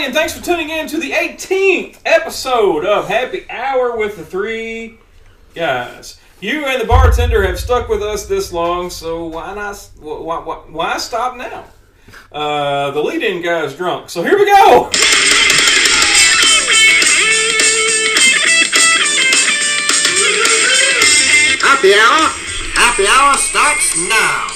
everybody, and thanks for tuning in to the 18th episode of Happy Hour with the Three Guys. You and the bartender have stuck with us this long, so why not? Why, why, why stop now? Uh, the lead-in guy is drunk, so here we go. Happy hour. Happy hour starts now.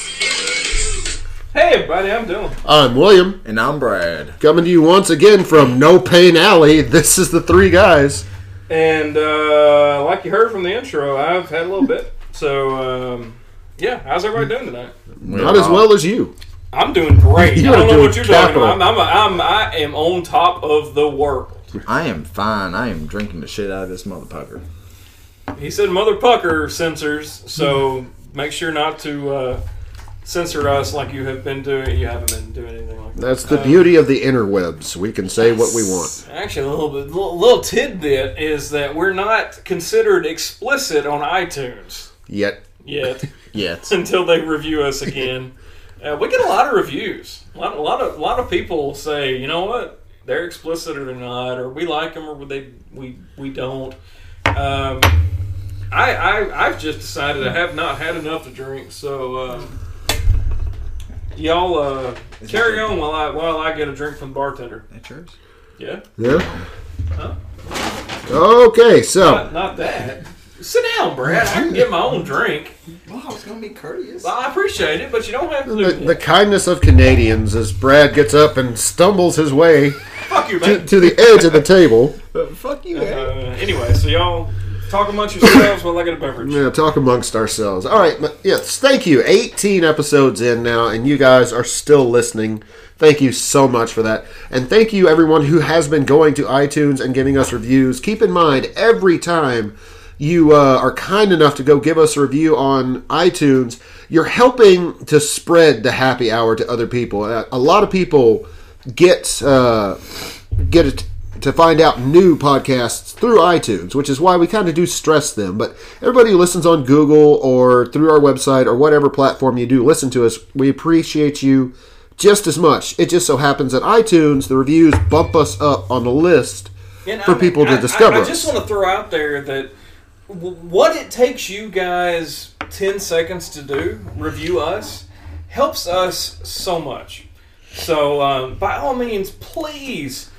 Hey, everybody, I'm Dylan. I'm William, And I'm Brad. coming to you once again from No Pain Alley. This is the three guys. And uh, like you heard from the intro, I've had a little bit. So, um, yeah, how's everybody doing tonight? Not as well as you. I'm doing great. You I don't are know what you're talking about. I'm, I'm, a, I'm, I am on top of the world. I am fine. I am drinking the shit out of this motherfucker. He said mother pucker censors, so make sure not to uh, censor us like you have been doing. You haven't been doing anything like that. That's the Uh, beauty of the interwebs. We can say what we want. Actually, a little bit, little, little tidbit is that we're not considered explicit on iTunes Yet. yet Yes. until they review us again. Uh, we get a lot of reviews. A lot, a lot of, a lot of people say, you know what, they're explicit or they're not, or we like them or they, we, we don't. Um, I, I, I've just decided I have not had enough to drink, so um, y'all uh, carry on while I, while I get a drink from the bartender. That's yours? Yeah, Yeah. Huh? Okay, so not, not that. Sit down, Brad. I can get my own drink. Well, I was going to be courteous. Well, I appreciate it, but you don't have to do the, that. the kindness of Canadians as Brad gets up and stumbles his way Fuck you, to, man. to the edge of the table. Fuck you, Uh, anyway, so y'all talk amongst yourselves while I get a beverage. Yeah, talk amongst ourselves. All right, yes, thank you. 18 episodes in now, and you guys are still listening. Thank you so much for that. And thank you, everyone who has been going to iTunes and giving us reviews. Keep in mind, every time you uh, are kind enough to go give us a review on iTunes, you're helping to spread the happy hour to other people. Uh, A lot of people get uh, get it to find out new podcasts through iTunes, which is why we kind of do stress them. But everybody who listens on Google or through our website or whatever platform you do listen to us, we appreciate you just as much. It just so happens that iTunes, the reviews bump us up on the list And for I mean, people to I- discover I, I us. just want to throw out there that what it takes you guys 10 seconds to do, review us, helps us so much. So, um, by all means, please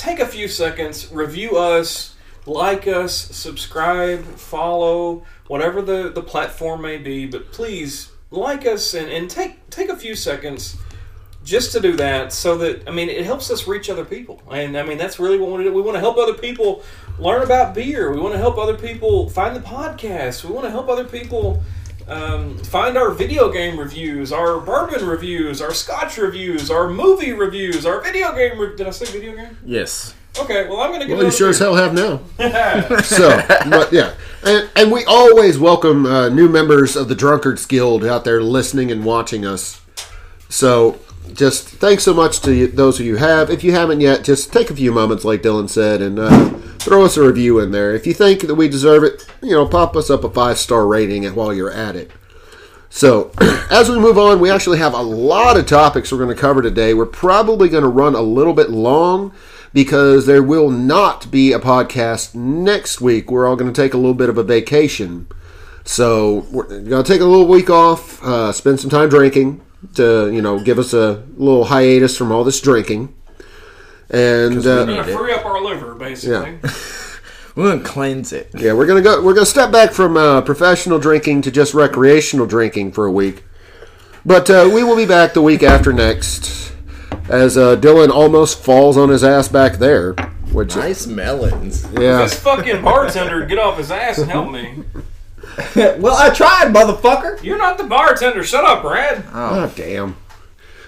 take a few seconds, review us, like us, subscribe, follow, whatever the, the platform may be, but please like us and, and take take a few seconds just to do that so that I mean it helps us reach other people. And I mean that's really what we want to do. We want to help other people learn about beer. We want to help other people find the podcast. We want to help other people um, find our video game reviews, our bourbon reviews, our scotch reviews, our movie reviews, our video game. Re- Did I say video game? Yes. Okay, well I'm gonna get. well, you another sure as hell have now. so, but yeah, and, and we always welcome uh, new members of the Drunkards Guild out there listening and watching us. So, just thanks so much to you, those of you who have. If you haven't yet, just take a few moments, like Dylan said, and uh, throw us a review in there. If you think that we deserve it, you know, pop us up a five star rating while you're at it. So, as we move on, we actually have a lot of topics we're going to cover today. We're probably going to run a little bit long because there will not be a podcast next week. We're all going to take a little bit of a vacation. So, we're going to take a little week off, uh, spend some time drinking to, you know, give us a little hiatus from all this drinking. And we uh, need Gonna free up our liver, basically. Yeah. We're going to cleanse it. Yeah, we're gonna go. We're gonna step back from uh, professional drinking to just recreational drinking for a week, but uh, we will be back the week after next, as uh, Dylan almost falls on his ass back there. Which, Nice melons. yeah, This fucking bartender get off his ass and help me. well, I tried, motherfucker. You're not the bartender. Shut up, Brad. oh damn.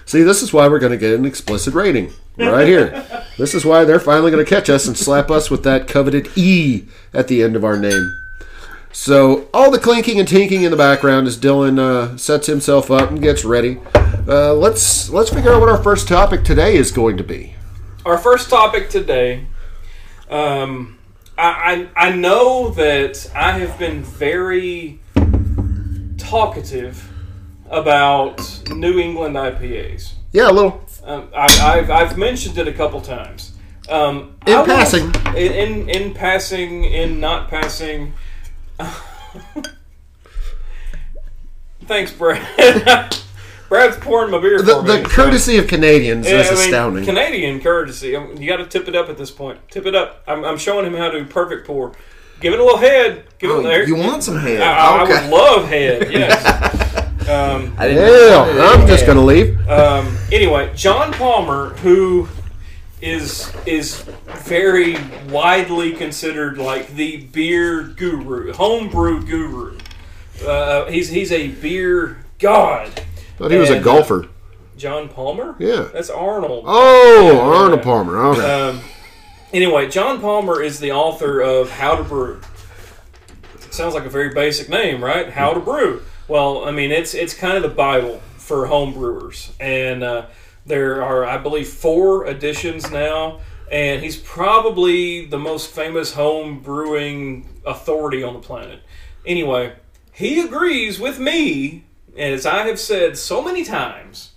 See, this is why we're gonna get an explicit rating right here. this is why they're finally gonna catch us and slap us with that coveted E at the end of our name. So all the clinking and tinking in the background as Dylan uh, sets himself up and gets ready. Uh, let's let's figure out what our first topic today is going to be. Our first topic today. Um, I, I I know that I have been very talkative about New England IPAs. Yeah, a little. Um, I, I've, I've mentioned it a couple times. Um, In I passing. in, in in passing, in not passing. Thanks, Brad. Brad's pouring my beer The, for the me. so- courtesy of Canadians Yeah, is I mean, astounding. Canadian courtesy. Um, You got to tip it up at this point. Tip it up. I'm, I'm showing him how to perfect pour. Give it a little head. Give it Oh, there. you want some head? I, I would love head. Yes. Um, I didn't Hell, I'm just going to leave. um, anyway, John Palmer, who is is very widely considered like the beer guru, homebrew guru. Uh, he's he's a beer god. Thought he was a And, uh, golfer. John Palmer. Yeah. That's Arnold. Oh, yeah, Arnold yeah. Palmer. Okay. Um, anyway, John Palmer is the author of How to Brew. Sounds like a very basic name, right? How to Brew. Well, I mean, it's it's kind of the Bible for home brewers, and uh, there are, I believe, four editions now. And he's probably the most famous home brewing authority on the planet. Anyway, he agrees with me, as I have said so many times,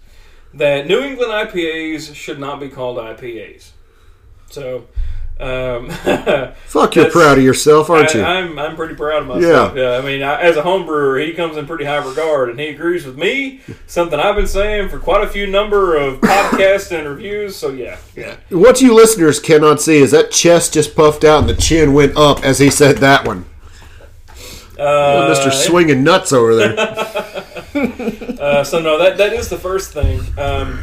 that New England IPAs should not be called IPAs. So, um, Fuck, you're proud of yourself, aren't I, you? I'm I'm pretty proud of myself. Yeah. Yeah, I mean, I, as a home brewer, he comes in pretty high regard, and he agrees with me. Something I've been saying for quite a few number of podcasts and reviews. So yeah, yeah. What you listeners cannot see is that chest just puffed out and the chin went up as he said that one. Uh, Mr. Swinging Nuts over there. uh, so no, that that is the first thing. Um,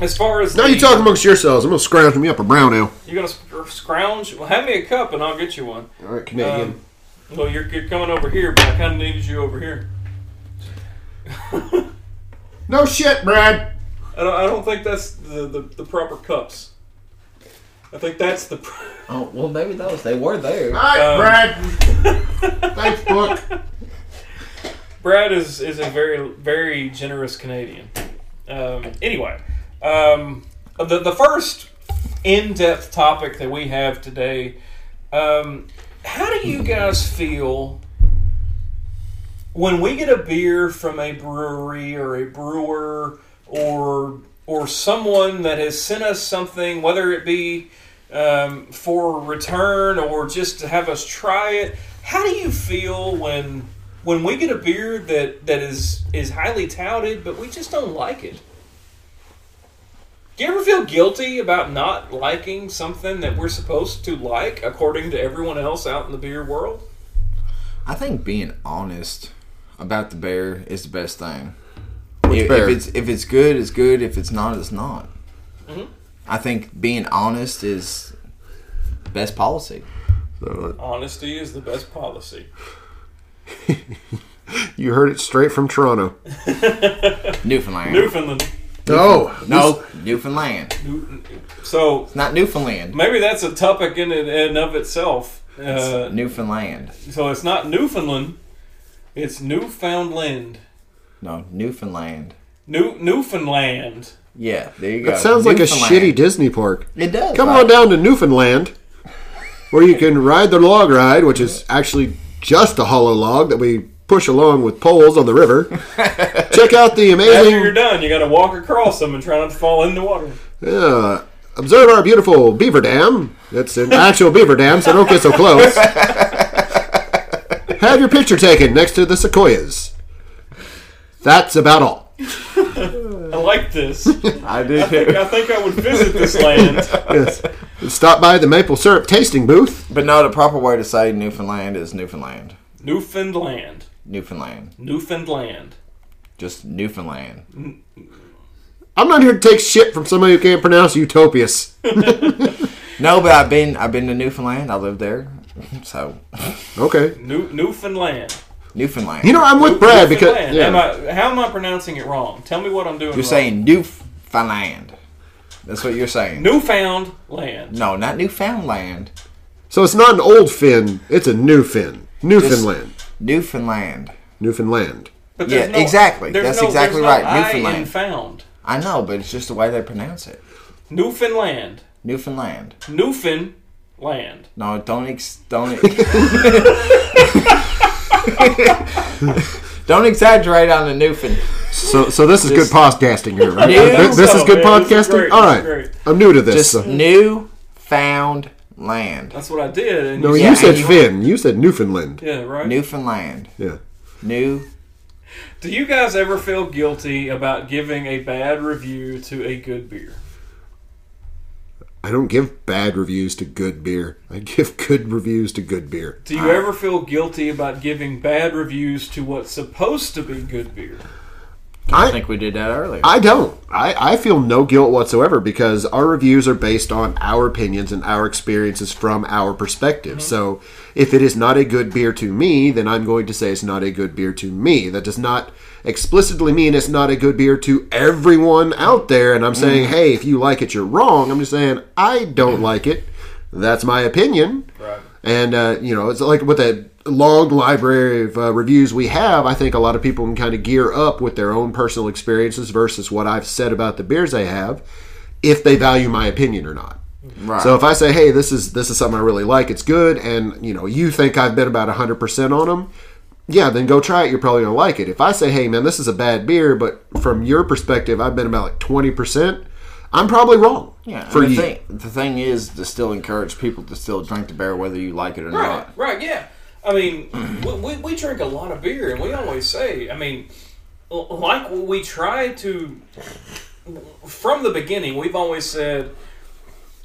as far as now the, you talk amongst yourselves. I'm going to scrounge me up a brown ale. you're gonna sc- scrounge. Well, have me a cup, and I'll get you one. All right, Canadian. Um, well, you're, you're coming over here, but I kind of needed you over here. no shit, Brad. I don't, I don't think that's the, the, the proper cups. I think that's the. pr- Oh well, maybe those they were there. All right, Um, Brad. Thanks, book. Brad is, is a very very generous Canadian. Um, anyway, um, the the first in depth topic that we have today. Um, how do you guys feel when we get a beer from a brewery or a brewer or or someone that has sent us something, whether it be um, for return or just to have us try it? How do you feel when when we get a beer that that is is highly touted, but we just don't like it? Do you ever feel guilty about not liking something that we're supposed to like according to everyone else out in the beer world? I think being honest about the beer is the best thing. If, if it's if it's good, it's good. If it's not, it's not. Mhm. I think being honest is best policy. So, Honesty is the best policy. you heard it straight from Toronto. Newfoundland. Newfoundland. Oh, no, Newfoundland. So It's not Newfoundland. maybe that's a topic in and of itself. Uh, Newfoundland. so it's not Newfoundland, it's Newfoundland. No, Newfoundland. New Newfoundland. Yeah, there you go. That sounds like a shitty Disney park. It does. Come right? on down to Newfoundland, where you can ride the log ride, which is actually just a hollow log that we push along with poles on the river. Check out the amazing. After you're done, you got to walk across them and try not to fall in the water. Yeah, observe our beautiful beaver dam. It's an actual beaver dam, so don't get so close. Have your picture taken next to the sequoias. That's about all. I like this. I do I think, I think I would visit this land. Yes. Stop by the maple syrup tasting booth. But no, the proper way to say Newfoundland is Newfoundland. Newfoundland. Newfoundland. Newfoundland. Just Newfoundland. I'm not here to take shit from somebody who can't pronounce utopias. No, but I've been I've been to Newfoundland. I lived there. So Okay. New Newfoundland. Newfoundland. You know, I'm with Brad because yeah. Am I, how am I pronouncing it wrong? Tell me what I'm doing. you're wrong. saying Newfoundland. That's what you're saying. Newfound land. no, not Newfoundland. So it's not an old Finn, it's a new Finn. Newfoundland. Newfoundland. Newfoundland. But Yeah, no- exactly. That's no- exactly there's no right. I Newfoundland. in found. I know, but it's just the way they pronounce it. Newfoundland. Newfoundland. Newfoundland. No, don't ex- don't. Don't exaggerate on the Newfoundland. So, so this is good podcasting here. Right? New- This, this is good oh, man, this is podcasting. great, All this right, is great. I'm new to this. Just so- new found land. That's what I did. And No, you you Yeah, said you- Finn. You said Newfoundland. yeah, right. Newfoundland. Yeah. New. Do you guys ever feel guilty about giving a bad review to a good beer? I don't give bad reviews to good beer. I give good reviews to good beer. Do you ever feel guilty about giving bad reviews to what's supposed to be good beer? I I think we did that earlier. I don't. I, I feel no guilt whatsoever because our reviews are based on our opinions and our experiences from our perspective. Mm-hmm. So if it is not a good beer to me, then I'm going to say it's not a good beer to me. That does not explicitly mean it's not a good beer to everyone out there. And I'm saying, mm. hey, if you like it, you're wrong. I'm just saying, I don't like it. That's my opinion. Right. And uh, you know, it's like with a long library of uh, reviews we have. I think a lot of people can kind of gear up with their own personal experiences versus what I've said about the beers they have, if they value my opinion or not. right. So if I say, "Hey, this is this is something I really like. It's good," and you know, you think I've been about hundred percent on them, yeah, then go try it. You're probably gonna like it. If I say, "Hey, man, this is a bad beer," but from your perspective, I've been about like twenty percent, I'm probably wrong. yeah. for the you. thing, the thing is to still encourage people to still drink the beer whether you like it or Right, not. right, yeah. I mean, we, we, we drink a lot of beer, and we always say, I mean, like we try to, from the beginning, we've always said,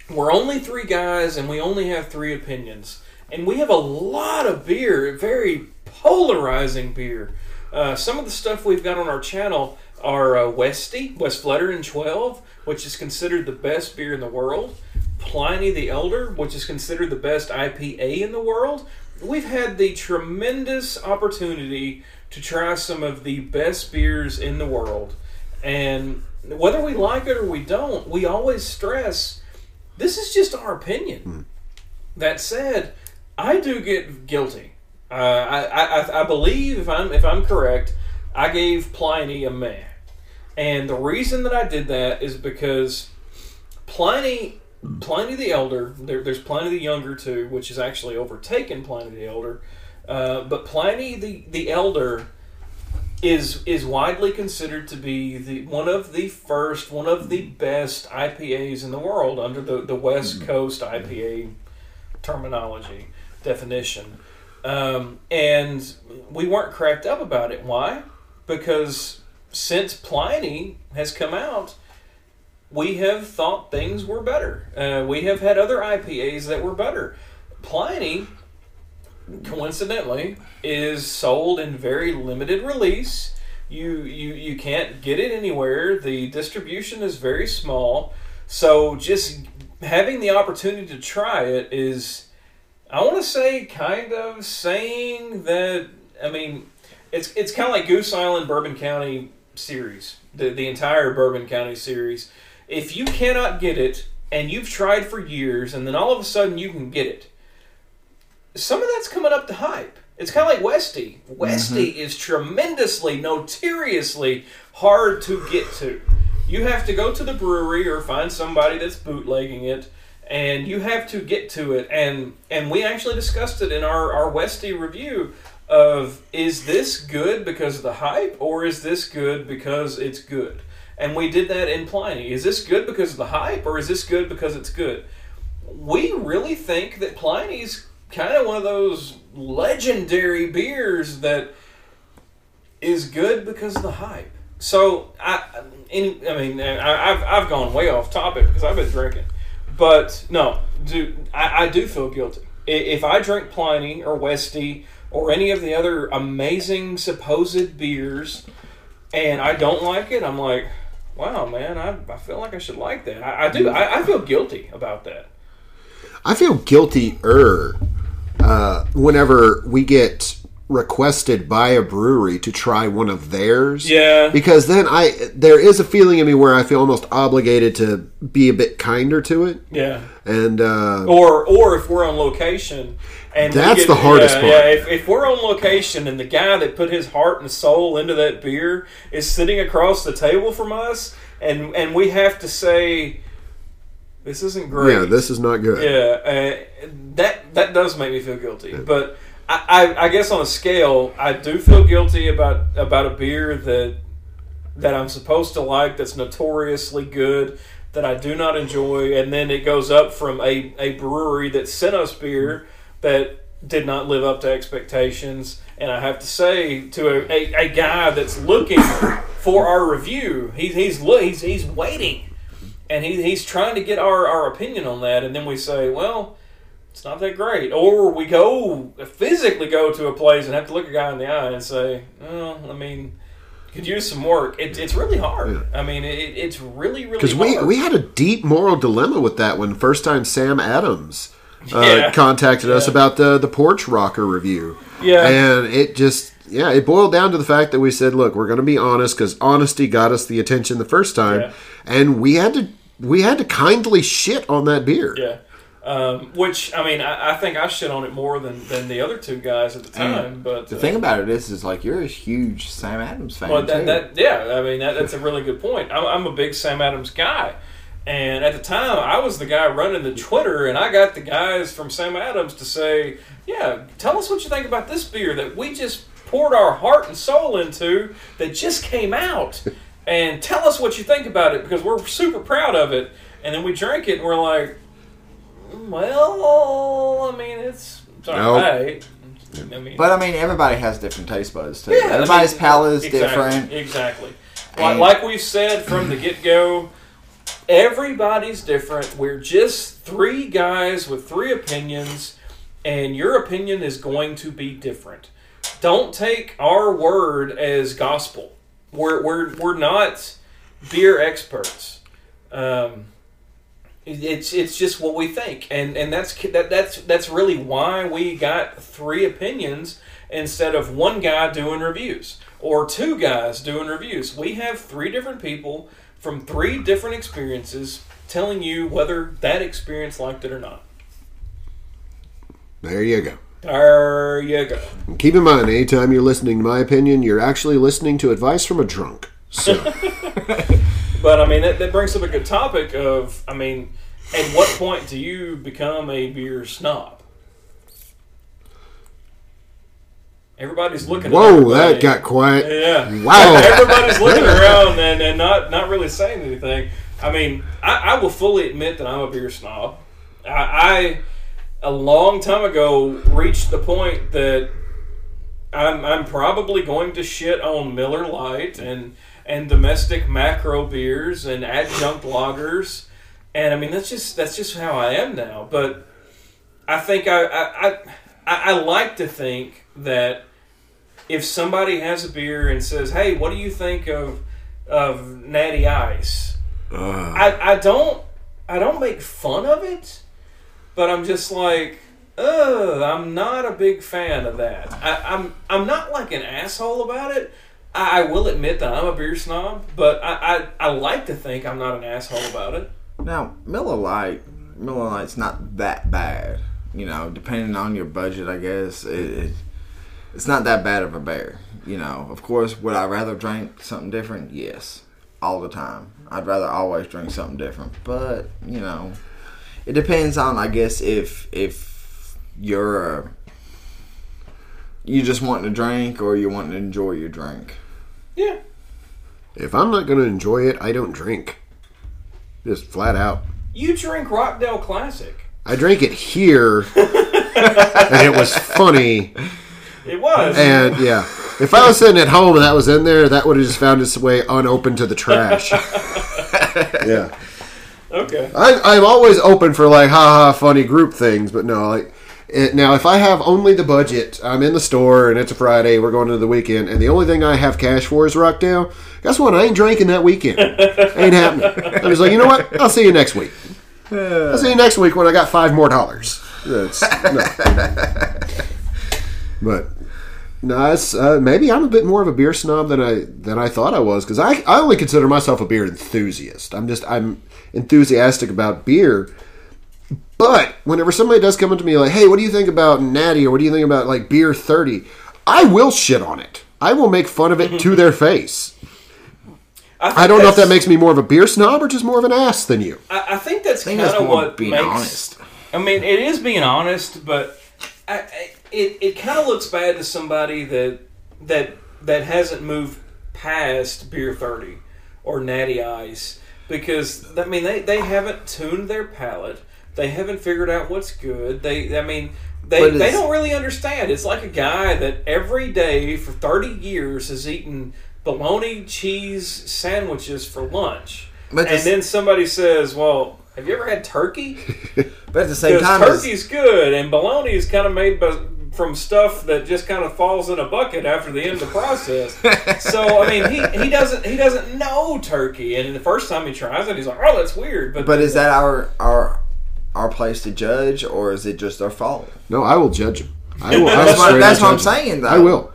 we're only three guys, and we only have three opinions. And we have a lot of beer, very polarizing beer. Uh, some of the stuff we've got on our channel are uh, Westy, Westvleteren 12, which is considered the best beer in the world. Pliny the Elder, which is considered the best IPA in the world. We've had the tremendous opportunity to try some of the best beers in the world. And whether we like it or we don't, we always stress this is just our opinion. That said, I do get guilty. Uh, I, I, I believe if I'm if I'm correct, I gave Pliny a meh, and the reason that I did that is because Pliny Pliny the Elder. There, there's Pliny the Younger too, which has actually overtaken Pliny the Elder. Uh, but Pliny the the Elder is is widely considered to be the one of the first, one of the best IPAs in the world under the the West Coast IPA terminology definition. Um, and we weren't cracked up about it. Why? Because since Pliny has come out, we have thought things were better. Uh, we have had other IPAs that were better. Pliny, coincidentally, is sold in very limited release. You, you you can't get it anywhere. The distribution is very small. So just having the opportunity to try it is I want to say kind of saying that I mean it's it's kind of like Goose Island Bourbon County series, the the entire Bourbon County series. If you cannot get it and you've tried for years and then all of a sudden you can get it, some of that's coming up to hype. It's kind of like Westy. Westy mm-hmm. is tremendously, notoriously hard to get to. You have to go to the brewery or find somebody that's bootlegging it, and you have to get to it. And and we actually discussed it in our our Westy review of is this good because of the hype or is this good because it's good? And we did that in Pliny. Is this good because of the hype or is this good because it's good? we really think that Pliny's kind of one of those legendary beers that is good because of the hype. So I, I mean, I, I've I've gone way off topic because I've been drinking, but no, do I, I do feel guilty if I drink Pliny or Westy or any of the other amazing supposed beers, and I don't like it. I'm like, wow, man, I, I feel like I should like that. I, I do. I, I feel guilty about that. I feel guilty-er uh, whenever we get requested by a brewery to try one of theirs. Yeah. Because then I there is a feeling in me where I feel almost obligated to be a bit kinder to it. Yeah. And uh, Or or if we're on location and That's get- the hardest yeah, part. Yeah, if, if we're on location and the guy that put his heart and soul into that beer is sitting across the table from us and and we have to say this isn't great. yeah, this is not good. Yeah, uh, that that does make me feel guilty. But I, I, guess on a scale, I do feel guilty about about a beer that that I'm supposed to like that's notoriously good that I do not enjoy, and then it goes up from a, a brewery that sent us beer that did not live up to expectations. And I have to say to a, a, a guy that's looking for our review, he, he's he's he's waiting, and he, he's trying to get our, our opinion on that, and then we say, well. It's not that great, or we go physically go to a place and have to look a guy in the eye and say, "Well, I mean, could use some work. It, it's really hard. I mean, it, it's really, really Because we, we had a deep moral dilemma with that when first time Sam Adams uh, Yeah. contacted us about the the porch rocker review. Yeah. and it just yeah it boiled down to the fact that we said, look, we're going to be honest because honesty got us the attention the first time, Yeah. and we had to we had to kindly shit on that beer. yeah. Um, which I mean, I, I think I shit on it more than, than the other two guys at the time. but The uh, thing about it is, is like you're a huge Sam Adams fan Well, too. that, that yeah, I mean that, that's a really good point. I'm, I'm a big Sam Adams guy, and at the time I was the guy running the Twitter, and I got the guys from Sam Adams to say, "Yeah, tell us what you think about this beer that we just poured our heart and soul into that just came out, and tell us what you think about it because we're super proud of it." And then we drank it, and we're like, "Well, I mean, it's, it's all Nope. right." I mean, but I mean, everybody has different taste buds too. yeah, I Everybody's mean, palate is exactly, different. Exactly. Like, And- like we've said from the get go, everybody's different. We're just three guys with three opinions, and your opinion is going to be different. Don't take our word as gospel. We're, we're, we're not beer experts. Um, it- it's it's just what we think, and and that's that, that's that's really why we got three opinions instead of one guy doing reviews or two guys doing reviews. We have three different people from three different experiences telling you whether that experience liked it or not. There you go. There you go. And keep in mind, anytime you're listening to my opinion, you're actually listening to advice from a drunk. So But I mean, that, that brings up a good topic of, I mean, at what point do you become a beer snob? Everybody's looking. at whoa, that got quiet. Yeah. Wow. Everybody's looking around and, and not not really saying anything. I mean, I, I will fully admit that I'm a beer snob. I, I a long time ago reached the point that I'm I'm probably going to shit on Miller Lite and and domestic macro beers and adjunct lagers, and I mean that's just that's just how I am now. But I think I I, I, I like to think that if somebody has a beer and says, "Hey, what do you think of of Natty Ice?" I I don't I don't make fun of it, but I'm just like, ugh, I'm not a big fan of that. I, I'm I'm not like an asshole about it. I, I will admit that I'm a beer snob, but I, I I like to think I'm not an asshole about it. Now, Miller Lite, Miller Lite's not that bad. You know, depending on your budget, I guess it, it it's not that bad of a beer. You know, of course, would I rather drink something different? Yes, all the time. I'd rather always drink something different. But you know, it depends on, I guess, if if you're a, you just want to drink or you want to enjoy your drink. Yeah, If I'm not going to enjoy it, I don't drink. Just flat out. you drink Rockdale Classic. I drank it here, and it was funny. It was. And yeah, if I was sitting at home and that was in there, that would have just found its way unopened to the trash. yeah, okay. I, I'm always open for like haha funny group things, but no, like it, now if I have only the budget, I'm in the store and it's a Friday, we're going to the weekend, and the only thing I have cash for is Rockdale. Guess what? I ain't drinking that weekend. ain't happening. I was like, you know what? I'll see you next week. I'll see you next week when I got five more dollars. That's no. But no, uh, maybe I'm a bit more of a beer snob than I than I thought I was because I, I only consider myself a beer enthusiast. I'm just I'm enthusiastic about beer. But whenever somebody does come up to me like, "Hey, what do you think about Natty?" or "What do you think about like beer 30?" I will shit on it. I will make fun of it to their face. think I don't know if that makes me more of a beer snob or just more of an ass than you. I, I think that's kind of what being makes. honest. I mean, it is being honest, but I, I, it it kind of looks bad to somebody that that that hasn't moved past beer thirty or natty ice because I mean they they haven't tuned their palate. They haven't figured out what's good. They I mean they they don't really understand. It's like a guy that every day for thirty years has eaten bologna cheese sandwiches for lunch, But and then somebody says, "Well, have you ever had turkey?" But at the same time, turkey's good, and bologna is kind of made by, from stuff that just kind of falls in a bucket after the end of the process. so I mean, he, he doesn't he doesn't know turkey, and the first time he tries it, he's like, "Oh, that's weird." But but is that our our our place to judge, or is it just our fault? No, I will judge him. I will. That's what, that's what I'm judge saying. Though. I will.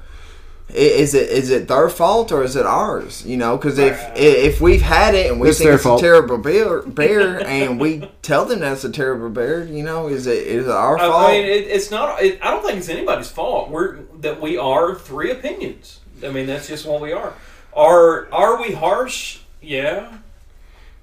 Is it is it their fault or is it ours? You know, because if if we've had it and we It's think it's fault. a terrible bear, bear and we tell them that's a terrible bear, you know, is it is it our I- fault? I mean, it, it's not. It, I don't think it's anybody's fault. We're that we are three opinions. I mean, that's just what we are. Are are we harsh? Yeah,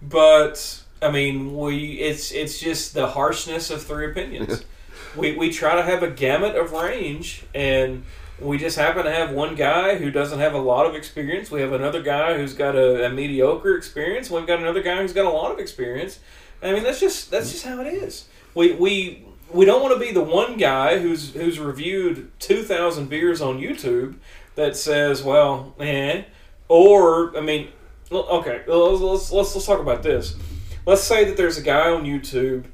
but I mean, we. It's it's just the harshness of three opinions. we we try to have a gamut of range, and we just happen to have one guy who doesn't have a lot of experience. We have another guy who's got a, a mediocre experience. We've got another guy who's got a lot of experience. I mean, that's just that's just how it is. We we we don't want to be the one guy who's who's reviewed two thousand beers on YouTube that says, well, eh, or I mean, okay, let's let's let's, let's talk about this. Let's say that there's a guy on YouTube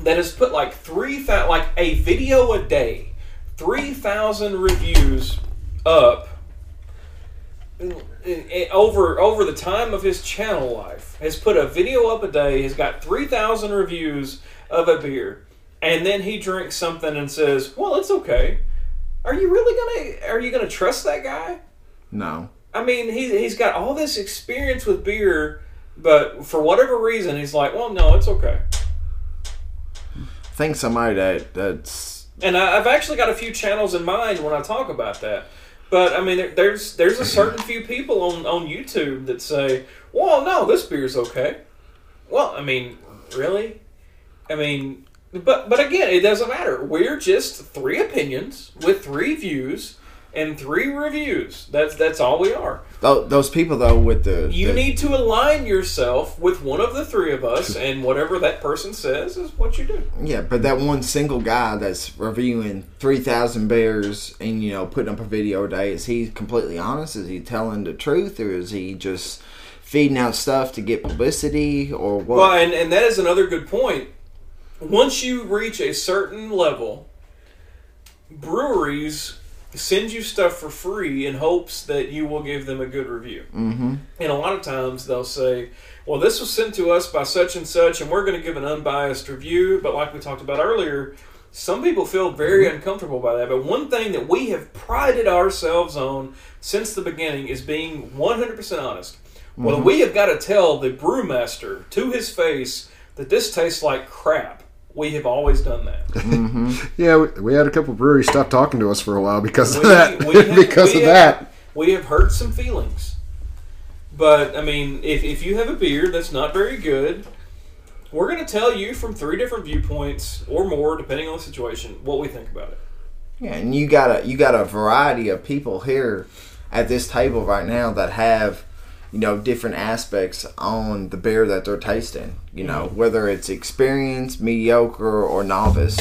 that has put like three like a video a day, three thousand reviews up over over the time of his channel life. Has put a video up a day has got 3000 reviews of a beer and then he drinks something and says well it's okay. Are you really gonna are you gonna trust that guy? No, i mean he, he's got all this experience with beer but for whatever reason he's like well no it's okay Thanks somebody that that's and I, I've actually got a few channels in mind when I talk about that. But I mean, there, there's there's a certain few people on on YouTube that say, "Well, no, this beer's okay." Well, I mean, really? I mean, but but again, it doesn't matter. We're just three opinions with three views and three reviews. That's that's all we are. Tho- those people though with the You the- need to align yourself with one of the three of us, and whatever that person says is what you do. yeah, but that one single guy that's reviewing three thousand bears and you know putting up a video a day is he completely honest? Is he telling the truth or is he just feeding out stuff to get publicity or what? Well, and, and that is another good point. Once you reach a certain level, breweries send you stuff for free in hopes that you will give them a good review. Mm-hmm. And a lot of times they'll say, well, this was sent to us by such and such, and we're going to give an unbiased review. But like we talked about earlier, some people feel very uncomfortable by that. But one thing that we have prided ourselves on since the beginning is being 100% honest. Well, we have got to tell the brewmaster to his face that this tastes like crap. We have always done that. Mm-hmm. Yeah, we, we had a couple breweries stop talking to us for a while because of that. we have- because of have- that. We have hurt some feelings. But, I mean, if, if you have a beer that's not very good, we're going to tell you from three different viewpoints or more, depending on the situation, what we think about it. Yeah, and you got a you got a variety of people here at this table right now that have you know different aspects on the beer that they're tasting. You know, Mm-hmm. whether it's experienced mediocre, or novice.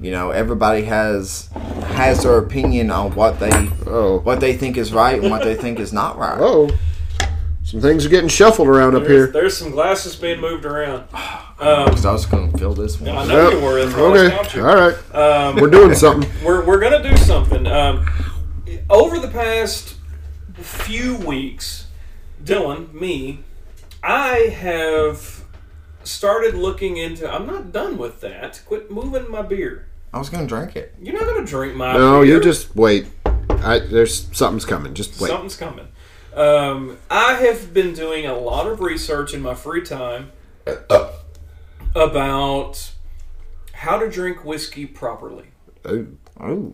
You know, everybody has has their opinion on what they Oh. what they think is right and what they think is not right. Oh, some things are getting shuffled around up There's, here. there's some glasses being moved around. Because I was going to fill this one. I know Yep. you were. That's Okay, all right. Um, We're doing something. we're, we're going to do something. Um, over the past few weeks, Dylan, me, I have started looking into. I'm not done with that. Quit moving my beer. I was going to drink it. You're not going to drink my No, beer. you just wait. I, there's something's coming. Just wait. Something's coming. Um, I have been doing a lot of research in my free time about how to drink whiskey properly. Oh, Oh,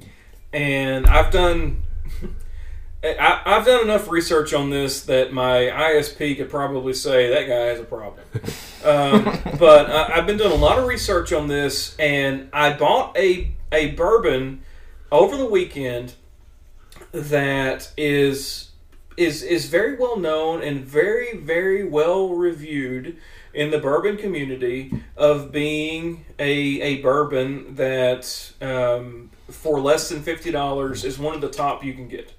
and I've done I, I've done enough research on this that my ISP could probably say that guy has a problem. um, but I, I've been doing a lot of research on this, and I bought a a bourbon over the weekend that is is is very well known and very very well reviewed in the bourbon community of being a a bourbon that um, for less than fifty dollars is one of the top you can get.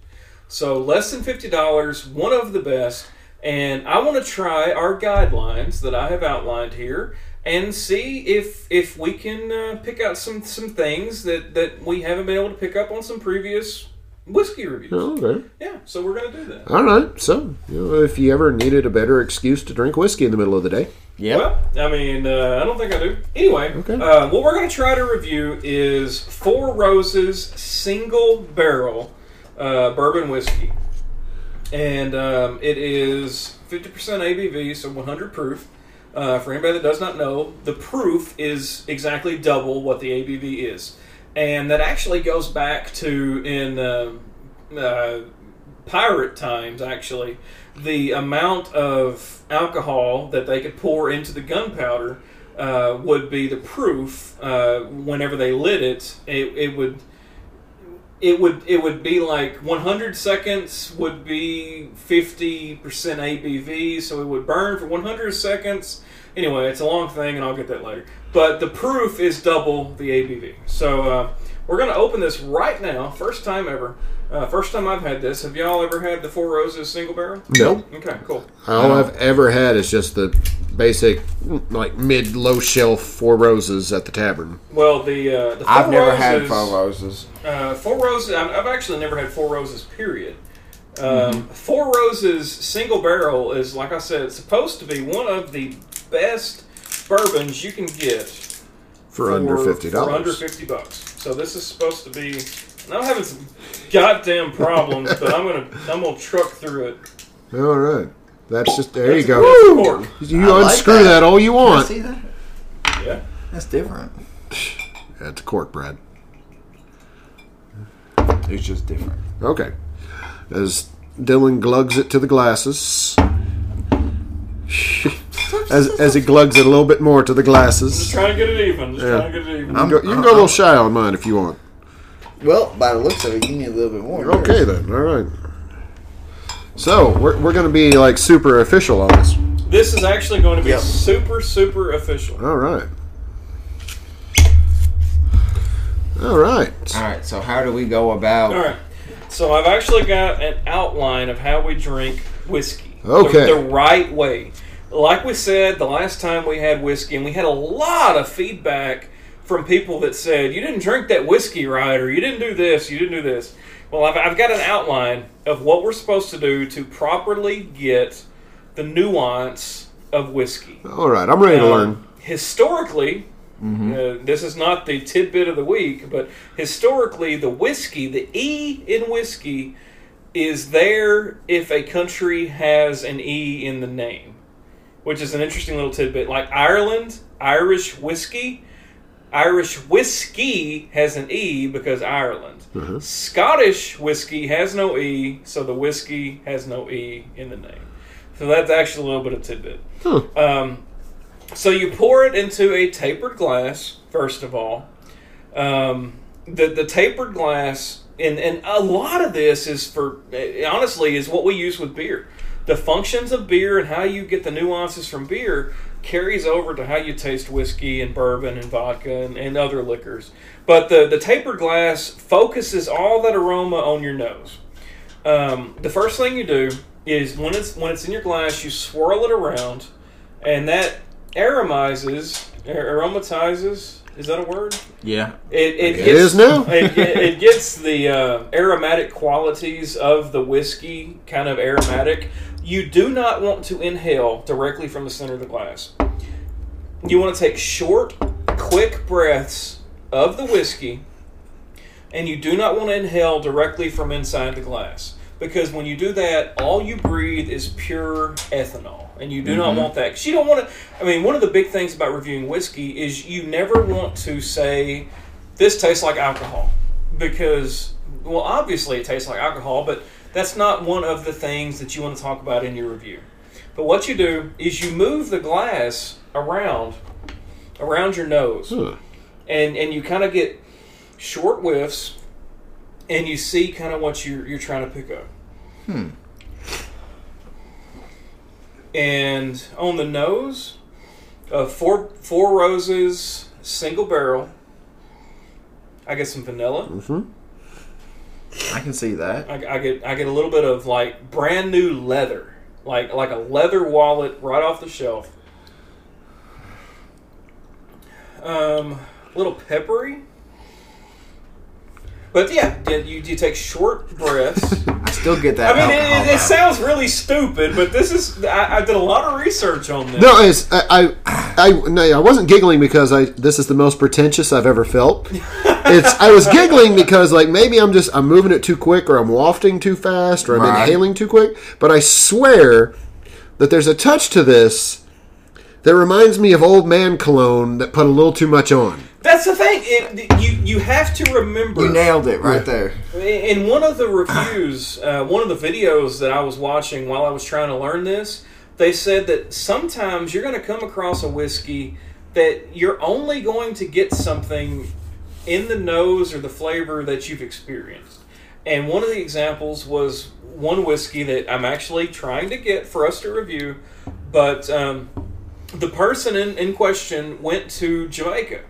So less than fifty dollars, one of the best. And I want to try our guidelines that I have outlined here and see if if we can uh, pick out some some things that that we haven't been able to pick up on some previous whiskey reviews. Oh, okay. Yeah, so we're gonna do that. All right. So, you know, if you ever needed a better excuse to drink whiskey in the middle of the day, yeah. Well, I mean, uh, I don't think I do. Anyway, Okay. uh, what we're going to try to review is Four Roses Single Barrel uh, Bourbon Whiskey. And um, it is 50% ABV, so 100 proof. Uh, for anybody that does not know, the proof is exactly double what the ABV is. And that actually goes back to in uh, uh, pirate times, actually, the amount of alcohol that they could pour into the gunpowder uh, would be the proof. Uh, whenever they lit it, it, it would it would it would be like 100 seconds would be 50% ABV, so it would burn for 100 seconds. Anyway, it's a long thing, and I'll get that later. But the proof is double the ABV. So uh, we're going to open this right now, first time ever. Uh, first time I've had this. Have y'all ever had the Four Roses single barrel? no. Okay, cool. All I've ever had is just the basic, like mid low shelf four roses at the tavern. Well, the uh, the 4 I've never roses, had four roses. Uh, four roses. I've I've actually never had four roses. Period. Um, Mm-hmm. Four roses single barrel is like I said, it's supposed to be one of the best bourbons you can get For, under fifty For under dollars. fifty bucks. So this is supposed to be. And I'm having some goddamn problems, but I'm gonna I'm gonna truck through it. All right, that's just there. you go. a. You I like unscrew that. that. all you Can I want. see that? Yeah. That's different. That's a cork, Brad. It's just different. Okay. As Dylan glugs it to the glasses. as, as he glugs it a little bit more to the glasses. Just glasses. trying to get it even. Just Yeah. trying to get it even. You can, go, you can go a uh-huh. little shy on mine if you want. Well, by the looks of it, you need a little bit more. Okay, then. All right. So, we're, we're going to be like super official on this. This is actually going to be Yep. super super official. All right. All right. All right. So how do we go about? All right. So I've actually got an outline of how we drink whiskey. the- Okay. The, right way. Like we said the last time we had whiskey, and we had a lot of feedback from people that said, you didn't drink that whiskey right, or you didn't do this, you didn't do this. Well, I've, I've got an outline of what we're supposed to do to properly get the nuance of whiskey. All right. I'm ready to learn. Historically, uh, this is not the tidbit of the week, but historically, the whiskey, the E in whiskey, is there if a country has an E in the name, which is an interesting little tidbit. Like Ireland, Irish whiskey, Irish whiskey has an E because Ireland. Scottish whiskey has no E, so the whiskey has no E in the name. So that's actually a little bit of tidbit. Huh. Um, so you pour it into a tapered glass, first of all. Um, the the tapered glass, and and a lot of this is for honestly is what we use with beer. The functions of beer and how you get the nuances from beer carries over to how you taste whiskey and bourbon and vodka and, and other liquors. But the the tapered glass focuses all that aroma on your nose. Um, the first thing you do is when it's when it's in your glass, you swirl it around, and that aromizes, ar- aromatizes. Is that a word? Yeah. It, it, It gets, is now. it, it it gets the uh, aromatic qualities of the whiskey, kind of aromatic. You do not want to inhale directly from the center of the glass. You want to take short, quick breaths of the whiskey, and you do not want to inhale directly from inside the glass because when you do that, all you breathe is pure ethanol, and you do not mm-hmm. want that. Because you don't want to. I mean, one of the big things about reviewing whiskey is you never want to say this tastes like alcohol because, well, obviously it tastes like alcohol, but that's not one of the things that you want to talk about in your review. But what you do is you move the glass around around your nose Huh. and and you kind of get short whiffs and you see kind of what you're you're trying to pick up. Hmm. And on the nose, uh, four four roses, single barrel. I get some vanilla. hmm I can see that. I, I get I get a little bit of like brand new leather, like like a leather wallet right off the shelf. Um, a little peppery. But yeah, you, you, you take short breaths. I still get that. I mean, alcohol it, it, it sounds really stupid, but this is I, I did a lot of research on this. No, it's, I, I, I, no, I wasn't giggling because I. This is the most pretentious I've ever felt. It's. I was giggling because like maybe I'm just I'm moving it too quick or I'm wafting too fast or I'm Right. inhaling too quick. But I swear that there's a touch to this that reminds me of old man cologne that put a little too much on. That's the thing. It, you you have to remember. You nailed it right there. In one of the reviews, uh, one of the videos that I was watching while I was trying to learn this, they said that sometimes you're going to come across a whiskey that you're only going to get something in the nose or the flavor that you've experienced. And one of the examples was one whiskey that I'm actually trying to get for us to review, but um, the person in, in question went to Jamaica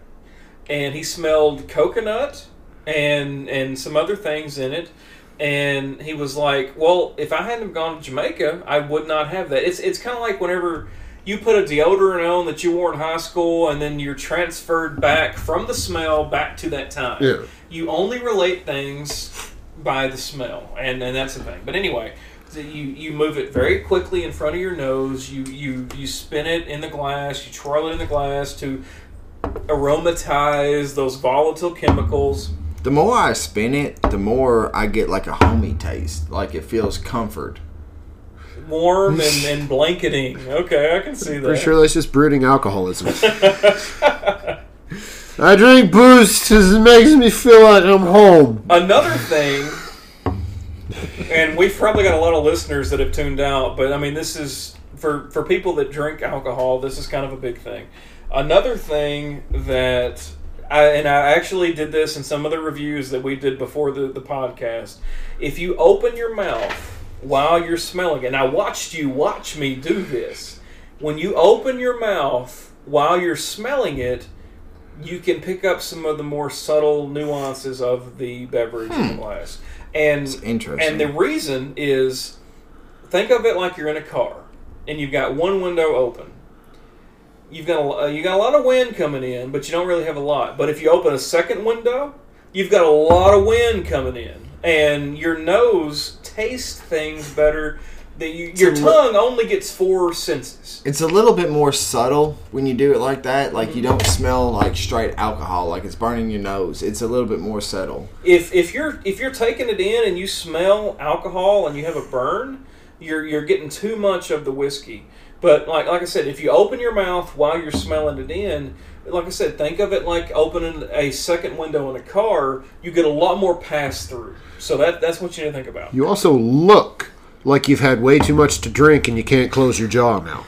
and he smelled coconut and and some other things in it and he was like well if i hadn't gone to jamaica i would not have that. It's it's kind of like whenever you put a deodorant on that you wore in high school and then you're transferred back from the smell back to that time. Yeah. you only relate things by the smell and and that's the thing. But anyway you you move it very quickly in front of your nose you you you spin it in the glass you twirl it in the glass to aromatize those volatile chemicals The more I spin it, the more I get like a homey taste. Like it feels comfort. warm and, and blanketing okay i can see that Pretty sure that's just brooding alcoholism. I drink booze because it makes me feel like I'm home. Another thing, and we've probably got a lot of listeners that have tuned out, but I mean, this is for for people that drink alcohol. This is kind of a big thing. Another thing that I and I actually did this in some of the reviews that we did before the the podcast. If you open your mouth while you're smelling it, and I watched you watch me do this. When you open your mouth while you're smelling it, you can pick up some of the more subtle nuances of the beverage in the hmm. glass. And interesting. And the reason is think of it like you're in a car and you've got one window open. You've got a, uh, you got a lot of wind coming in, but you don't really have a lot. But if you open a second window, you've got a lot of wind coming in, and your nose tastes things better. That you, your a li- tongue only gets four senses. It's a little bit more subtle when you do it like that. Like you don't smell like straight alcohol, like it's burning your nose. It's a little bit more subtle. if if you're if you're taking it in and you smell alcohol and you have a burn, you're you're getting too much of the whiskey. But like like I said, if you open your mouth while you're smelling it in, like I said, think of it like opening a second window in a car. You get a lot more pass through. So that that's what you need to think about. You also look like you've had way too much to drink and you can't close your jaw now.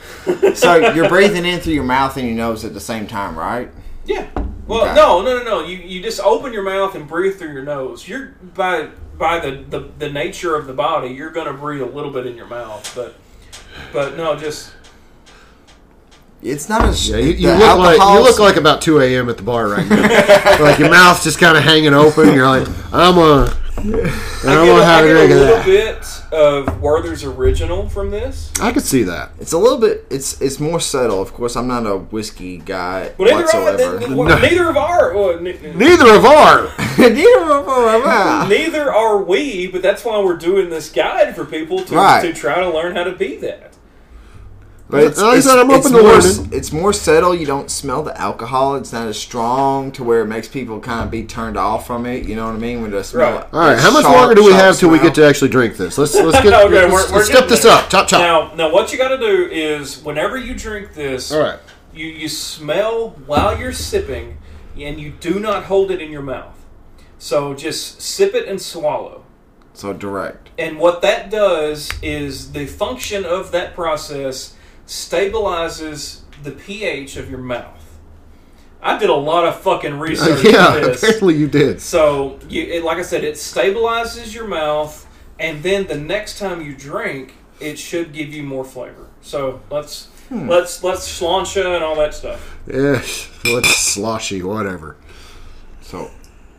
So you're breathing in through your mouth and your nose at the same time, right? Yeah. Well, Okay. no, no, no, no. You you just open your mouth and breathe through your nose. You're by by the the, the nature of the body, you're going to breathe a little bit in your mouth, but but no, just It's not as Yeah, you, you look like you look like about two a.m. at the bar right now. like your mouth's just kind of hanging open. You're like, I'm a, and I I'm get, gonna a, I have a get drink a of little that. bit of Werther's original from this. I could see that. It's a little bit. It's it's more subtle. Of course, I'm not a whiskey guy Well, neither, are, whatsoever. th- th- neither of our well, ne- ne- Neither of our. neither are we, but that's why we're doing this guide for people to, Right. to try to learn how to be that. But it's, Like it's, said, I'm it's open to more, learning. it's more subtle. You don't smell the alcohol. It's not as strong to where it makes people kind of be turned off from it. You know what I mean? When the smell. Right. All right, how much sharp, longer do we have till we get to actually drink this? Let's let's get Okay, let's, we're- we're let's step this there. up. Chop chop. Now, now, what you got to do is whenever you drink this, All right. you you smell while you're sipping, and you do not hold it in your mouth. So just sip it and swallow. So direct. And what that does is the function of that process stabilizes the pH of your mouth. I did a lot of fucking research yeah, on this. apparently you did. So, you, it, like I said, it stabilizes your mouth, and then the next time you drink, it should give you more flavor. So let's Hmm. let's let's slainte and all that stuff. Yeah, what's sloshy, whatever. So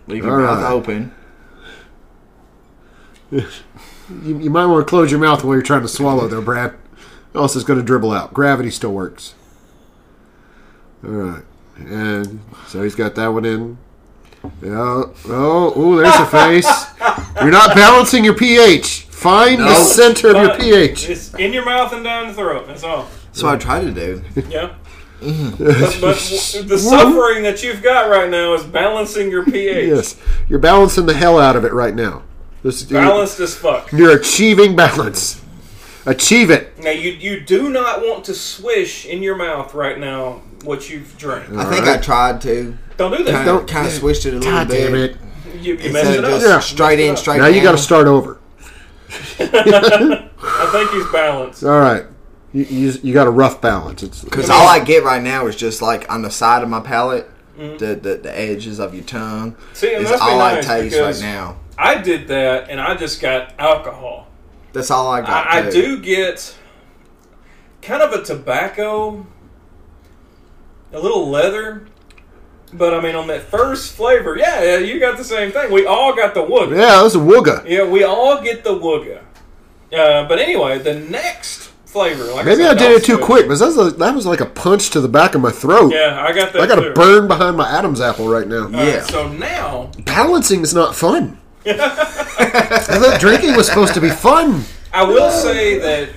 leave your All mouth right. open. You, you might want to close your mouth while you're trying to swallow, though, Brad. Else it's going to dribble out. Gravity still works. All right, and so he's got that one in. Yeah. Oh, ooh, there's a face. You're not balancing your pH. Find the center of your pH. It's in your mouth and down the throat. That's all. That's what I try to do. Yeah. but, but the suffering that you've got right now is balancing your pH. Yes, you're balancing the hell out of it right now. This, Balanced as fuck. You're achieving balance. Achieve it. Now you you do not want to swish in your mouth right now what you've drank. I think I tried to. Don't do that. Kind Don't- of, kind of switched it a little God bit. damn it! You, you messed Instead it up. just Yeah. straight in, Messed it straight Now you got to start over. I think he's balanced. All right, you, you, you got a rough balance. It's Because all I get right now is just like on the side of my palate, the, the the edges of your tongue. Mm-hmm. See, and is must be all nice I taste right because now. I did that, and I just got alcohol. That's all I got. I, I do get kind of a tobacco, a little leather, but I mean on that first flavor, yeah, yeah, you got the same thing. We all got the wooga. yeah, that was a wooga. Yeah, we all get the wooga. Uh, but anyway, the next flavor, like Maybe I, I did it too quick, but that was, a, that was like a punch to the back of my throat. Yeah, I got that. I got too. a burn behind my Adam's apple right now. Yeah. so now, Balancing is not fun. I thought drinking was supposed to be fun. I will say that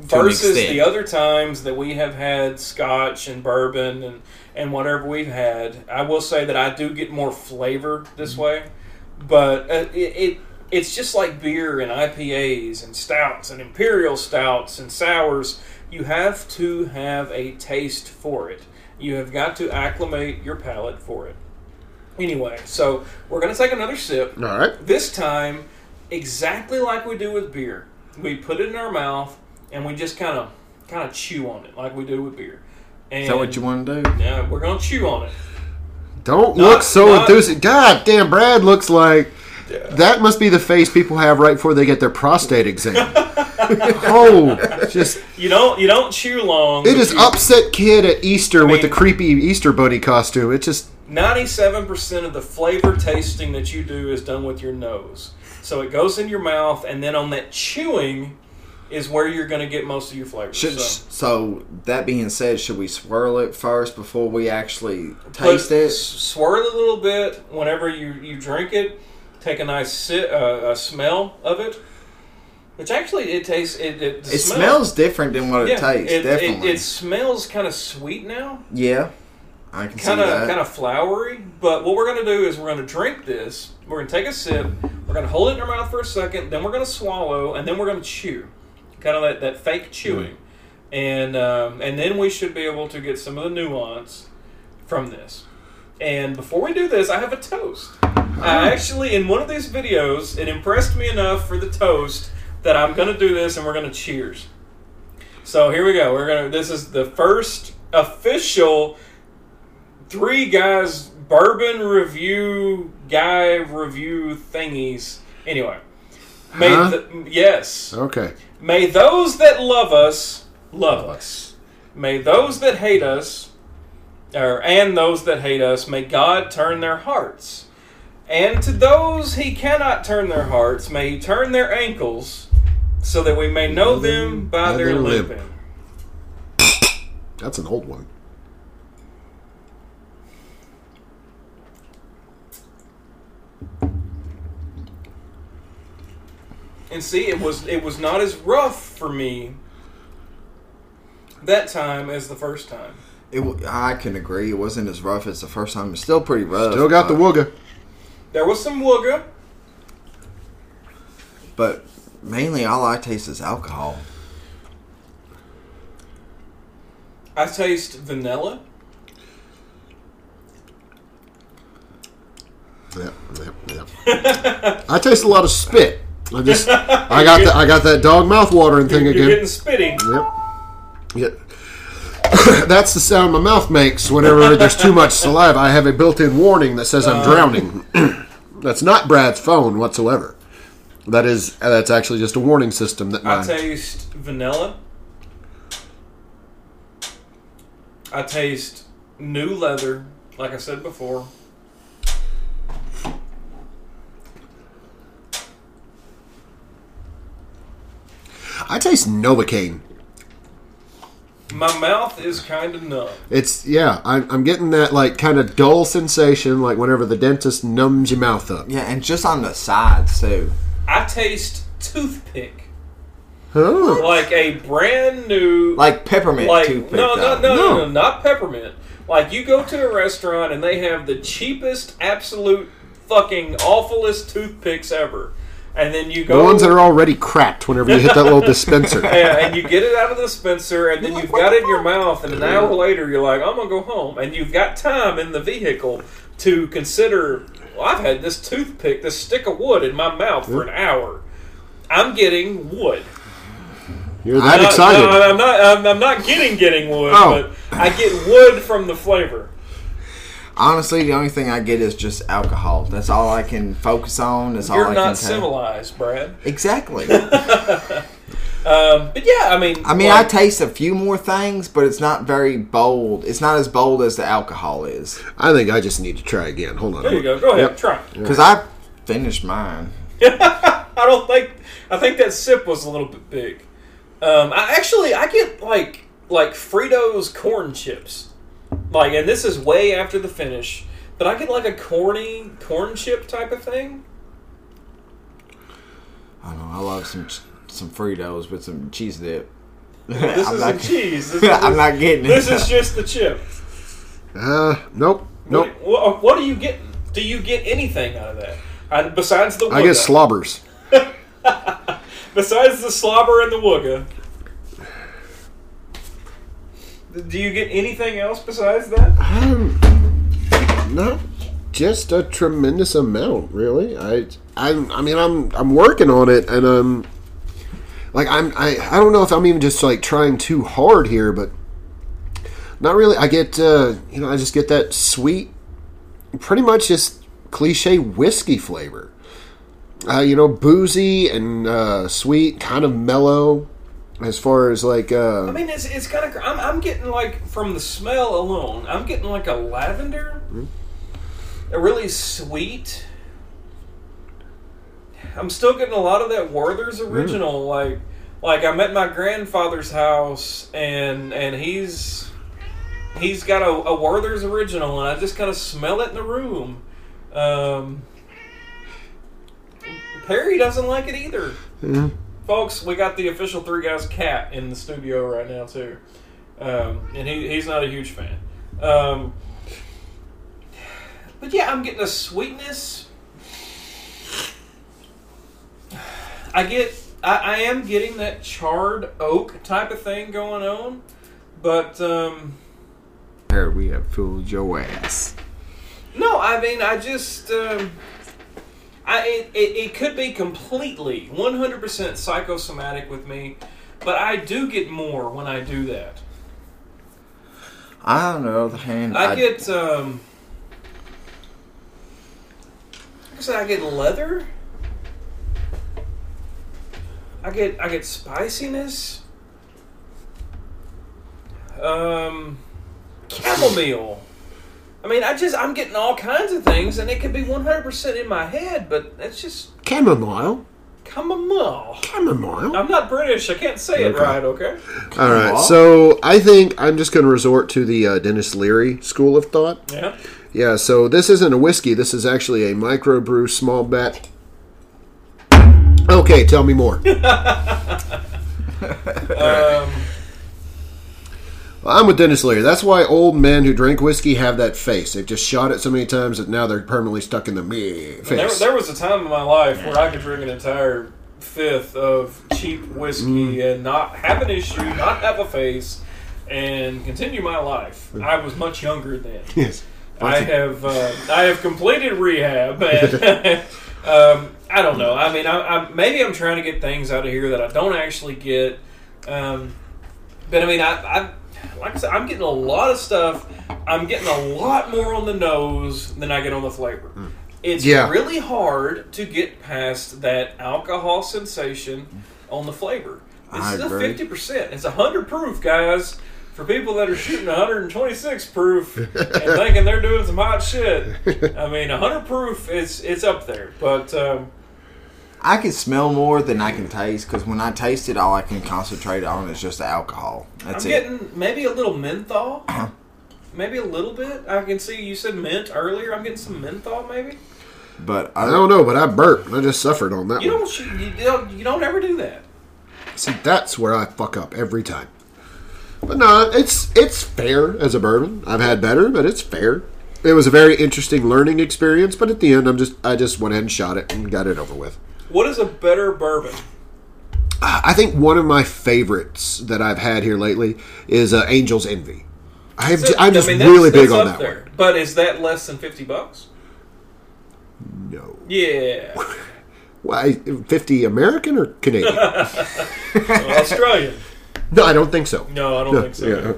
versus the other times that we have had scotch and bourbon and, and whatever we've had, I will say that I do get more flavor this way. But uh, it, it it's just like beer and IPAs and stouts and imperial stouts and sours. You have to have a taste for it. You have got to acclimate your palate for it. Anyway, so we're going to take another sip. All right. This time, exactly like we do with beer, we put it in our mouth and we just kind of kind of chew on it like we do with beer. And Is that what you want to do? Yeah, we're gonna chew on it. Don't Not- look so not- enthusiastic. God damn, Brad looks like that must be the face people have right before they get their prostate exam. oh, just You don't you don't chew long. It is you- upset kid at Easter with the creepy Easter bunny costume. It just Ninety-seven percent of the flavor tasting that you do is done with your nose. So it goes in your mouth, and then on that chewing is where you're going to get most of your flavor. Should, so so that being said, should we swirl it first before we actually put- taste it? swirl it a little bit whenever you, you drink it. Take a nice sit, uh, a smell of it. Which actually it tastes it. It, It smell- smells different than what it yeah, tastes. It, definitely. It, it smells kind of sweet now. yeah, I can kind see of kind of flowery. But what we're going to do is we're going to drink this. We're going to take a sip. We're going to hold it in our mouth for a second. Then we're going to swallow, and then we're going to chew, kind of that, that fake chewing, and um, and then we should be able to get some of the nuance from this. And before we do this, I have a toast. I actually, in one of these videos, it impressed me enough for the toast that I'm going to do this, and we're going to cheers. So here we go. We're gonna. This is the first official three guys bourbon review guy review thingies. Anyway, may Huh? the, yes, okay. may those that love us love us. May those that hate us, or and those that hate us, may God turn their hearts. And to those he cannot turn their hearts, may he turn their ankles, so that we may know them by, By their, their limp. limping. That's an old one. And see, it was it was not as rough for me that time as the first time. It, w- I can agree. It wasn't as rough as the first time. It's still pretty rough. Still got the but- wooga. There was some wooga. But mainly, all I taste is alcohol. I taste vanilla. Yep, yep, yep. I taste a lot of spit. I just, I got that, I got that dog mouth watering thing You're again. getting spitting. Yep. Yep. That's the sound my mouth makes whenever there's too much saliva. I have a built-in warning that says I'm uh. drowning. that's not Brad's phone whatsoever. That is that's actually just a warning system that I my taste vanilla. I taste new leather, like I said before. I taste Novocaine. My mouth is kind of numb. It's yeah, I'm, I'm getting that like kind of dull sensation, like whenever the dentist numbs your mouth up. Yeah, and just on the sides too. I taste toothpick, Oh, like a brand new, Like peppermint like toothpick. no, no, no, no, No. no, not peppermint. Like you go to a restaurant and they have the cheapest, absolute fucking awfulest toothpicks ever, and then you go the ones that are already cracked whenever you hit that little dispenser. Yeah, and you get it out of the dispenser, and then you've got it in your mouth, and an hour later you're like, I'm gonna go home, and you've got time in the vehicle to consider. Well, I've had this toothpick, this stick of wood in my mouth for an hour. I'm getting wood. You're that Not- excited. No, I'm not. I'm, I'm not getting getting wood, Oh. but I get wood from the flavor. Honestly, the only thing I get is just alcohol. That's all I can focus on. That's all You're I not can take. civilized, Brad. Exactly. Um, but yeah, I mean, I mean, like, I taste a few more things, but it's not very bold. It's not as bold as the alcohol is. I think I just need to try again. Hold on. There you go. Go ahead, Yep. try. Because I finished mine. I don't think. I think that sip was a little bit big. Um, I actually I get like like Fritos corn chips, like, and this is way after the finish, but I get like a corny corn chip type of thing. I don't know. I love some some Fritos with some cheese dip. This I'm isn't cheese. This is, I'm not getting it. This is just the chip. Uh, nope, nope. What, what, what do you get? Do you get anything out of that? Besides the I get slobbers. besides the slobber and the wooga. Do you get anything else besides that? Um, not just a tremendous amount, really. I, I, I mean, I'm, I'm working on it, and I'm like I'm, I, I don't know if I'm even just like trying too hard here, but not really. I get, uh, you know, I just get that sweet, pretty much just cliche whiskey flavor. Uh, you know, boozy and uh, sweet, kind of mellow. As far as like, uh, I mean, it's it's kind of. I'm, I'm getting like from the smell alone. I'm getting like a lavender, a really sweet. I'm still getting a lot of that Werther's original. Like, like I'm at my grandfather's house, and and he's he's got a, a Werther's original, and I just kind of smell it in the room. Um, Perry doesn't like it either. Folks, we got the official Three Guys cat in the studio right now too, um, and he, he's not a huge fan. Um, but yeah, I'm getting a sweetness. I get, I, I am getting that charred oak type of thing going on, but um, Here we have fooled your ass. no, I mean I just. Um, I, it, it, it could be completely 100% psychosomatic with me, but I do get more when I do that. I, don't know the hand, I get um I I get leather. I get I get spiciness. Um chamomile. I mean, I just I'm getting all kinds of things and it could be 100% in my head, but it's just chamomile. chamomile. Chamomile. I'm not British. I can't say it right, okay? All right, so I think I'm just going to resort to the uh, Denis Leary school of thought. Yeah. Yeah, so this isn't a whiskey. This is actually a microbrew small bat. Okay, tell me more. Um I'm with Denis Leary. That's why old men who drink whiskey have that face. They've just shot it so many times that now they're permanently stuck in the me There, face. there was a time in my life where I could drink an entire fifth of cheap whiskey Mm. and not have an issue, not have a face, and continue my life. I was much younger then. yes. I have uh, I have completed rehab, and um, I don't know. I mean, I, I, maybe I'm trying to get things out of here that I don't actually get. Um, but I mean, I, I like I said, I'm getting a lot of stuff. I'm getting a lot more on the nose than I get on the flavor. It's Yeah. really hard to get past that alcohol sensation on the flavor. This I is a fifty percent. It's a hundred proof, guys. For people that are shooting 126 proof and thinking they're doing some hot shit, I mean, 100 proof is it's up there. But um, I can smell more than I can taste because when I taste it, all I can concentrate on is just the alcohol. That's I'm it. getting maybe a little menthol. Uh-huh. maybe a little bit. I can see you said mint earlier. I'm getting some menthol, maybe. but I I don't know, but I burped. I just suffered on that You one. don't. shoot- You don't. You don't ever do that. See, that's where I fuck up every time. But no, it's it's fair as a bourbon. I've had better, but it's fair. It was a very interesting learning experience, but at the end, I'm just I just went ahead and shot it and got it over with. What is a better bourbon? I think one of my favorites that I've had here lately is uh, Angel's Envy. I've, So, I'm just I mean, that's- really big on that there. one. But is that less than fifty bucks? No, Yeah, why fifty American or Canadian? Australian. no, I don't think so. No, I don't think so. Yeah.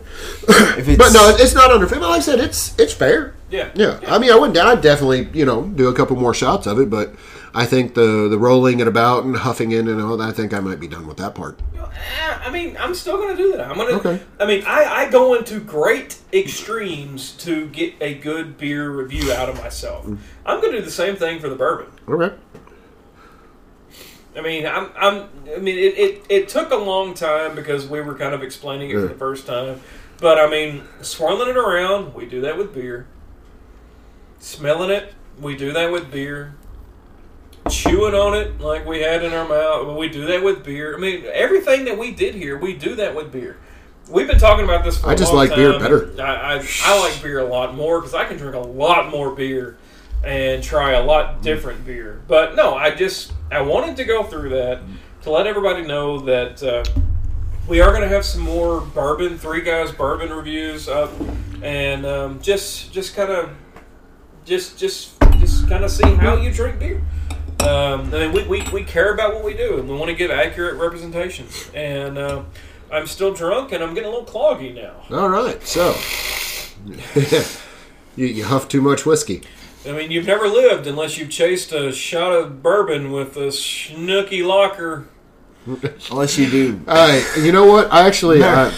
if it's But no, it's not under. fifty. Like I said, it's it's fair. Yeah. Yeah, I mean, I wouldn't. I'd definitely, you know, do a couple more shots of it, but I think the the rolling it about and huffing in and all that, I think I might be done with that part. I mean, I'm still going to do that. I'm going to. Okay. I mean, I, I go into great extremes to get a good beer review out of myself. Mm. I'm going to do the same thing for the bourbon. Okay. I mean, I'm, I'm. I mean, it, it, it took a long time because we were kind of explaining it for Yeah. the first time. But I mean, swirling it around, we do that with beer. Smelling it, we do that with beer. Chewing on it like we had in our mouth, we do that with beer. I mean, everything that we did here, we do that with beer. We've been talking about this for. I just like beer better. I, I I like beer a lot more because I can drink a lot more beer and try a lot different beer. But no, I just I wanted to go through that to let everybody know that uh, we are going to have some more bourbon, three guys bourbon reviews up, and um, just just kind of just just just kind of see how you drink beer. Um, I mean, we, we, we care about what we do, and we want to give accurate representations. And uh, I'm still drunk, and I'm getting a little cloggy now. All right. So, you, you huff too much whiskey. I mean, you've never lived unless you've chased a shot of bourbon with a snooky locker. unless you do. All right. You know what? I actually. Uh,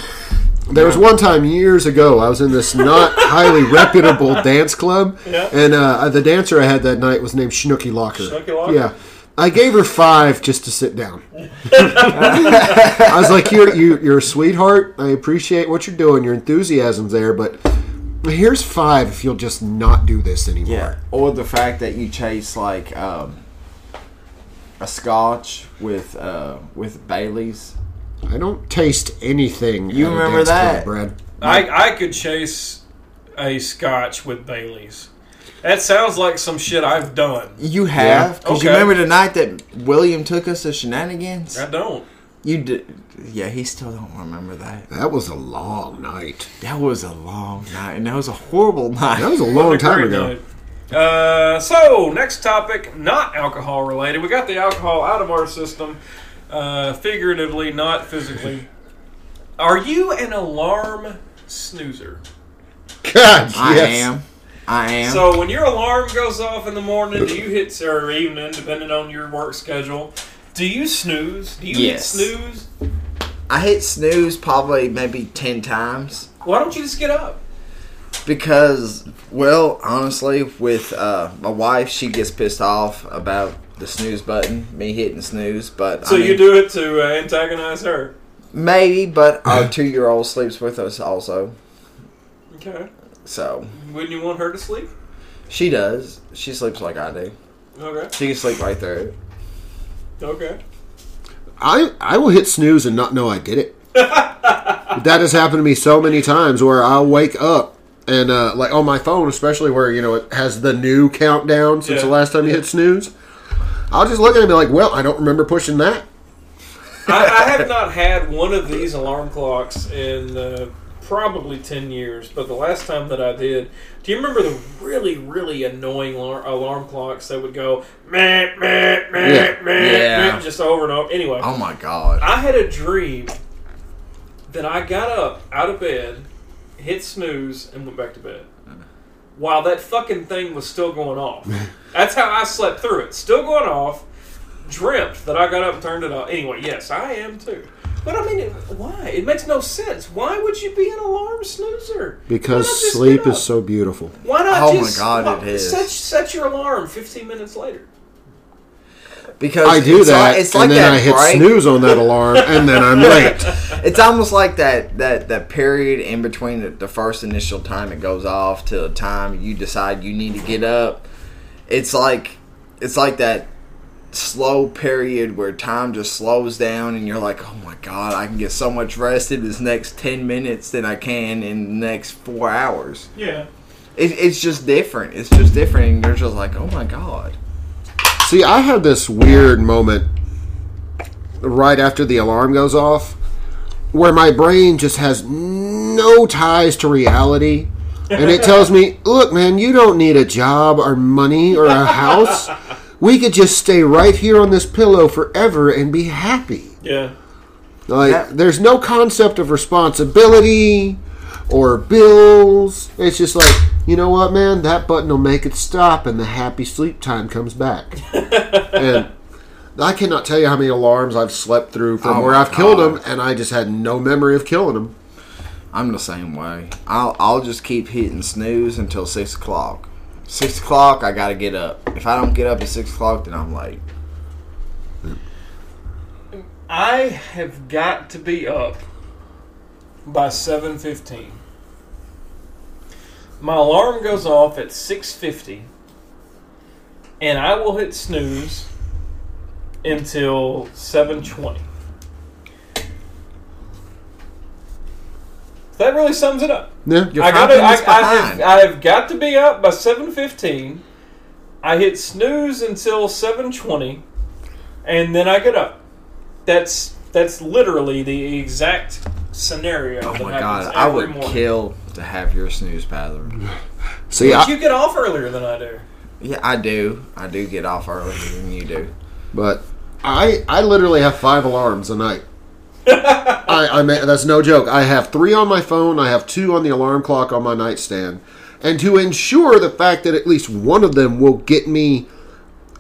there was one time years ago I was in this not highly reputable dance club, Yeah. and uh, the dancer I had that night was named Snooky Locker. Snooky Locker? Yeah, I gave her five just to sit down. I was like, "You're you, you're a sweetheart. I appreciate what you're doing. Your enthusiasm's there, but here's five if you'll just not do this anymore." Yeah, or the fact that you chase like um, a Scotch with uh, with Bailey's. I don't taste anything. You at a remember dance that? club, Brad? I, I could chase a scotch with Bailey's. That sounds like some shit I've done. You have because you Okay. remember the night that William took us to shenanigans. I don't. You did, yeah. He still don't remember that. That was a long night. That was a long night, and that was a horrible night. That was a long a time ago. Uh, so next topic, not alcohol related. We got the alcohol out of our system, uh, figuratively, not physically. Are you an alarm snoozer? God, I yes. am. I am. So when your alarm goes off in the morning, do you hit or evening, depending on your work schedule? Do you snooze? Do you Yes. hit snooze? I hit snooze probably maybe ten times Why don't you just get up? because, well, honestly, with uh, my wife, she gets pissed off about the snooze button, me hitting snooze. But So I mean, you do it to uh, antagonize her? maybe, but our two-year-old sleeps with us also, Okay. so Wouldn't you want her to sleep? she does. She sleeps like I do. Okay. She can sleep right there. Okay. I I will hit snooze and not know I did it. that has happened to me so many times where I'll wake up and uh, like on my phone, especially where you know it has the new countdown since Yeah. the last time you hit snooze. I'll just look at it and be like, "Well, I don't remember pushing that." I, I have not had one of these alarm clocks in uh, probably 10 years, but the last time that I did, do you remember the really, really annoying alarm, alarm clocks that would go meh, meh, meh, Yeah. meh, Yeah. meh, just over and over? Anyway, Oh my god. I had a dream that I got up out of bed, hit snooze, and went back to bed. While that fucking thing was still going off. That's how I slept through it. Still going off. Dreamt that I got up and turned it off. Anyway, yes, I am too. But I mean, why? It makes no sense. Why would you be an alarm snoozer? Because Why not just sleep is so beautiful. Why not Oh my God, why- it is. Set, set your alarm 15 minutes later. Because I do it's that, Like, it's and then that I hit break. snooze on that alarm, and then I'm late. It's almost like that that that period in between the, the first initial time it goes off to the time you decide you need to get up. It's like it's like that slow period where time just slows down and you're like, "Oh my god, I can get so much rest in this next 10 minutes than I can in the next 4 hours." Yeah. It, it's just different. It's just different and you're just like, "Oh my god." See, I have this weird moment right after the alarm goes off where my brain just has no ties to reality. And it tells me, look, man, you don't need a job or money or a house. We could just stay right here on this pillow forever and be happy. Yeah. Like, Yeah. there's no concept of responsibility or bills. It's just like, you know what, man? That button will make it stop, and the happy sleep time comes back. and I cannot tell you how many alarms I've slept through from Oh where I've killed them, and I just had no memory of killing them. I'm the same way. I'll I'll just keep hitting snooze until six o'clock. Six o'clock, I gotta get up. If I don't get up at six o'clock, then I'm late. I have got to be up by 7:15. My alarm goes off at 6:50 and I will hit snooze until 7:20. That really sums it up. Yeah. I five got I, I, have. I have got to be up by 7:15. I hit snooze until 7:20 and then I get up. That's that's literally the exact scenario Oh that my god, I would morning. kill to have your snooze pattern. See, But I, you get off earlier than I do. Yeah, I do. I do get off earlier than you do. but I, I literally have five alarms a night. I, I mean, that's no joke. I have three on my phone. I have two on the alarm clock on my nightstand, and to ensure the fact that at least one of them will get me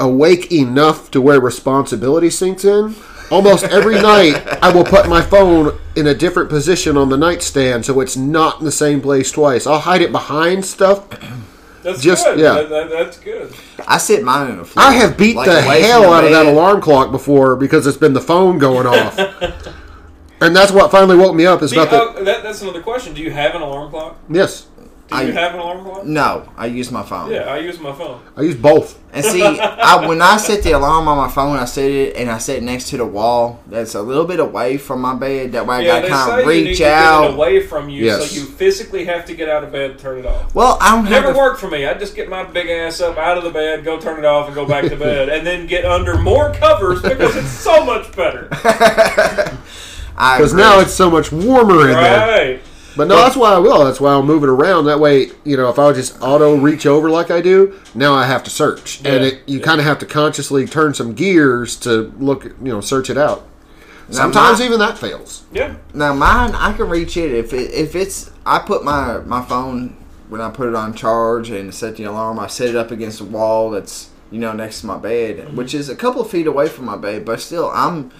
awake enough to where responsibility sinks in. Almost every night, I will put my phone in a different position on the nightstand so it's not in the same place twice. I'll hide it behind stuff. That's Just- good. yeah. That- that- that's good. I sit mine in the floor. I have beat like the hell out of that alarm clock before because it's been the phone going off. and that's what finally woke me up. Is Do you- about the oh, that, that's another question. Do you have an alarm clock? yes. Do I- have an alarm clock? No, I use my phone. Yeah, I use my phone. I use both. And see, I, when I set the alarm on my phone, I set it and I set it next to the wall. That's a little bit away from my bed. That way I Yeah, gotta kind say of you need reach to get it out. away from you, Yes. so you physically have to get out of bed and turn it off. Well, I don't Never the- worked for me. I just get my big ass up out of the bed, go turn it off, and go back to bed, and then get under more covers because it's so much better. Because now it's so much warmer in there. Right. But no, that's why I will. That's why I'll move it around. That way, you know, if I would just auto reach over like I do, now I have to search, and it, you kind of have to consciously turn some gears to look, you know, search it out. Sometimes my- even that fails. Yeah. Now mine, I can reach it if it, if it's. I put my my phone when I put it on charge and set the alarm. I set it up against a wall that's you know next to my bed, mm-hmm. which is a couple of feet away from my bed, but still I'm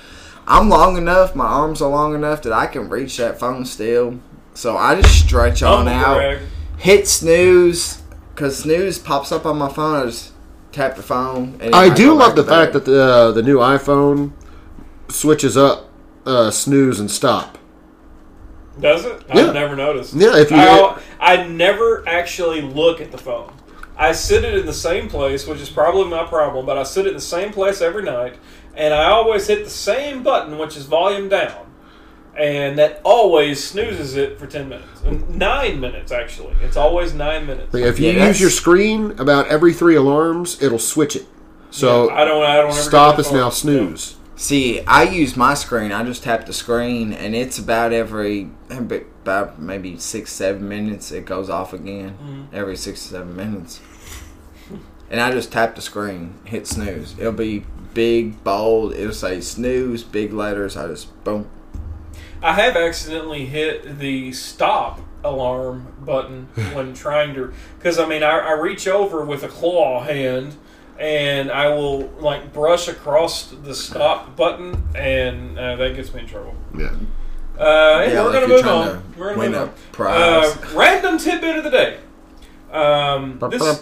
I'm long enough. My arms are long enough that I can reach that phone still. So I just stretch on Humble out, brag. hit snooze, cause snooze pops up on my phone. I just tap the phone. And I do love the to fact that the uh, the new iPhone switches up uh, snooze and stop. Does it? Yeah. I've never noticed. Yeah, if you- I, I never actually look at the phone. I sit it in the same place, which is probably my problem, but I sit it in the same place every night, and I always hit the same button, which is volume down. And that always snoozes it for 10 minutes. Uh, nine minutes, actually. It's always nine minutes. Like, if you Yeah, use your screen about every three alarms, it'll switch it. So I don't. I don't. ever stop that is far. now snooze. See, I use my screen. I just tap the screen, and it's about every about maybe six, seven minutes. It goes off again mm-hmm. every six, seven minutes, and I just tap the screen, hit snooze. It'll be big, bold. It'll say snooze, big letters. I just boom. I have accidentally hit the stop alarm button when trying to, because I mean, I, I reach over with a claw hand and I will like brush across the stop button, and uh, that gets me in trouble. Yeah. Uh, Yeah, we're like gonna move on. to We're gonna win move a on. prize. Uh, random tidbit of the day. Um, this,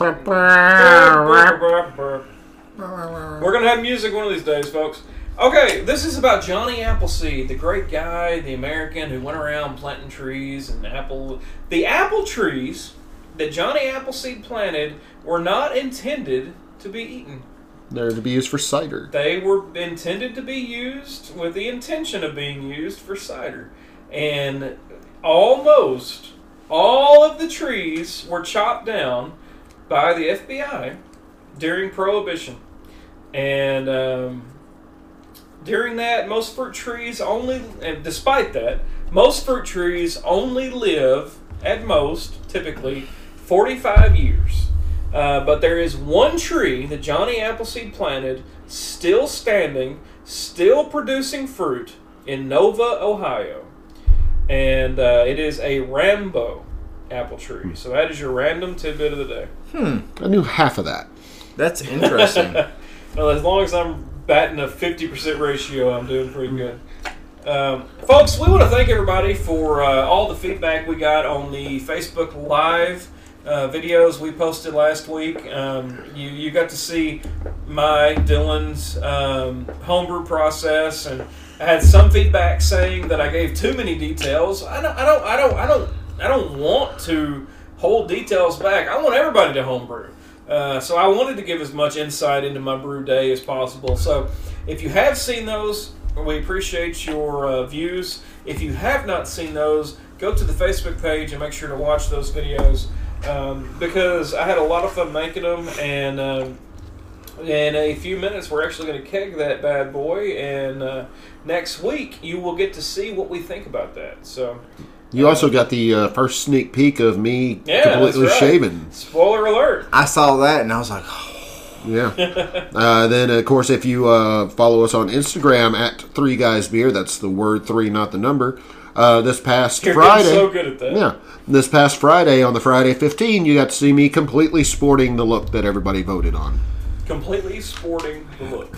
we're gonna have music one of these days, folks. Okay, this is about Johnny Appleseed, the great guy, the American who went around planting trees and apple. The apple trees that Johnny Appleseed planted were not intended to be eaten. They're to be used for cider. They were intended to be used with the intention of being used for cider. And almost all of the trees were chopped down by the FBI during Prohibition. And um, during that, most fruit trees only, and despite that, most fruit trees only live at most, typically, 45 years. Uh, but there is one tree that Johnny Appleseed planted, still standing, still producing fruit in Nova, Ohio. And uh, it is a Rambo apple tree. So that is your random tidbit of the day. Hmm. I knew half of that. That's interesting. Well, as long as I'm batting a 50% ratio, I'm doing pretty good. Um, folks, we want to thank everybody for uh, all the feedback we got on the Facebook Live uh, videos we posted last week. Um, you, you got to see my, Dylan's um, homebrew process, and I had some feedback saying that I gave too many details. I don't, I don't, I don't, I don't, I don't want to hold details back. I want everybody to homebrew. Uh, so I wanted to give as much insight into my brew day as possible. So if you have seen those, we appreciate your uh, views. If you have not seen those, go to the Facebook page and make sure to watch those videos um, because I had a lot of fun making them. And um, in a few minutes, we're actually going to keg that bad boy. And uh, next week, you will get to see what we think about that. So You also got the uh, first sneak peek of me Yeah, completely right. shaven. spoiler alert. I saw that and I was like, Yeah. uh, then, of course, if you uh, follow us on Instagram at Three Guys Beer, that's the word three, not the number. Uh, this past You're Friday, so good at that. yeah, this past Friday on the Friday 15, you got to see me completely sporting the look that everybody voted on. Completely sporting the look.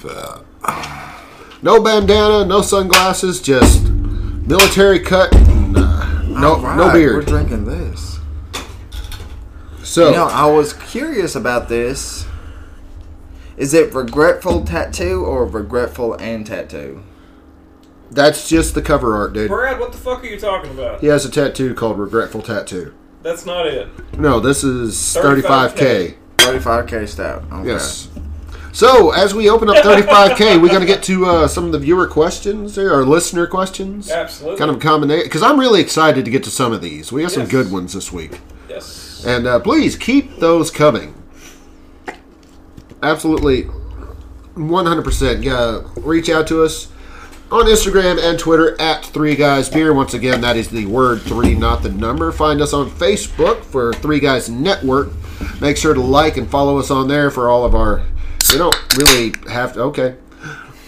No bandana, no sunglasses, just military cut, and, uh, no "All no right, beard. We're drinking this. so You know, I was curious about this. Is it regretful tattoo or regretful and tattoo? that's just the cover art, dude. Brad, what the fuck are you talking about? He has a tattoo called Regretful Tattoo. That's not it. No, this is 35K. 35K. 35k stout. Okay. Yes. So as we open up 35K, we're going to get to uh, some of the viewer questions or listener questions. Absolutely. Kind of a combination because I'm really excited to get to some of these. We got some good ones this week, Yes. and uh, please keep those coming. Absolutely, 100%. Yeah, reach out to us on Instagram and Twitter at Three Guys Beer. Once again, that is the word three, not the number. Find us on Facebook for Three Guys Network. Make sure to like and follow us on there for all of our. We don't really have to. Okay,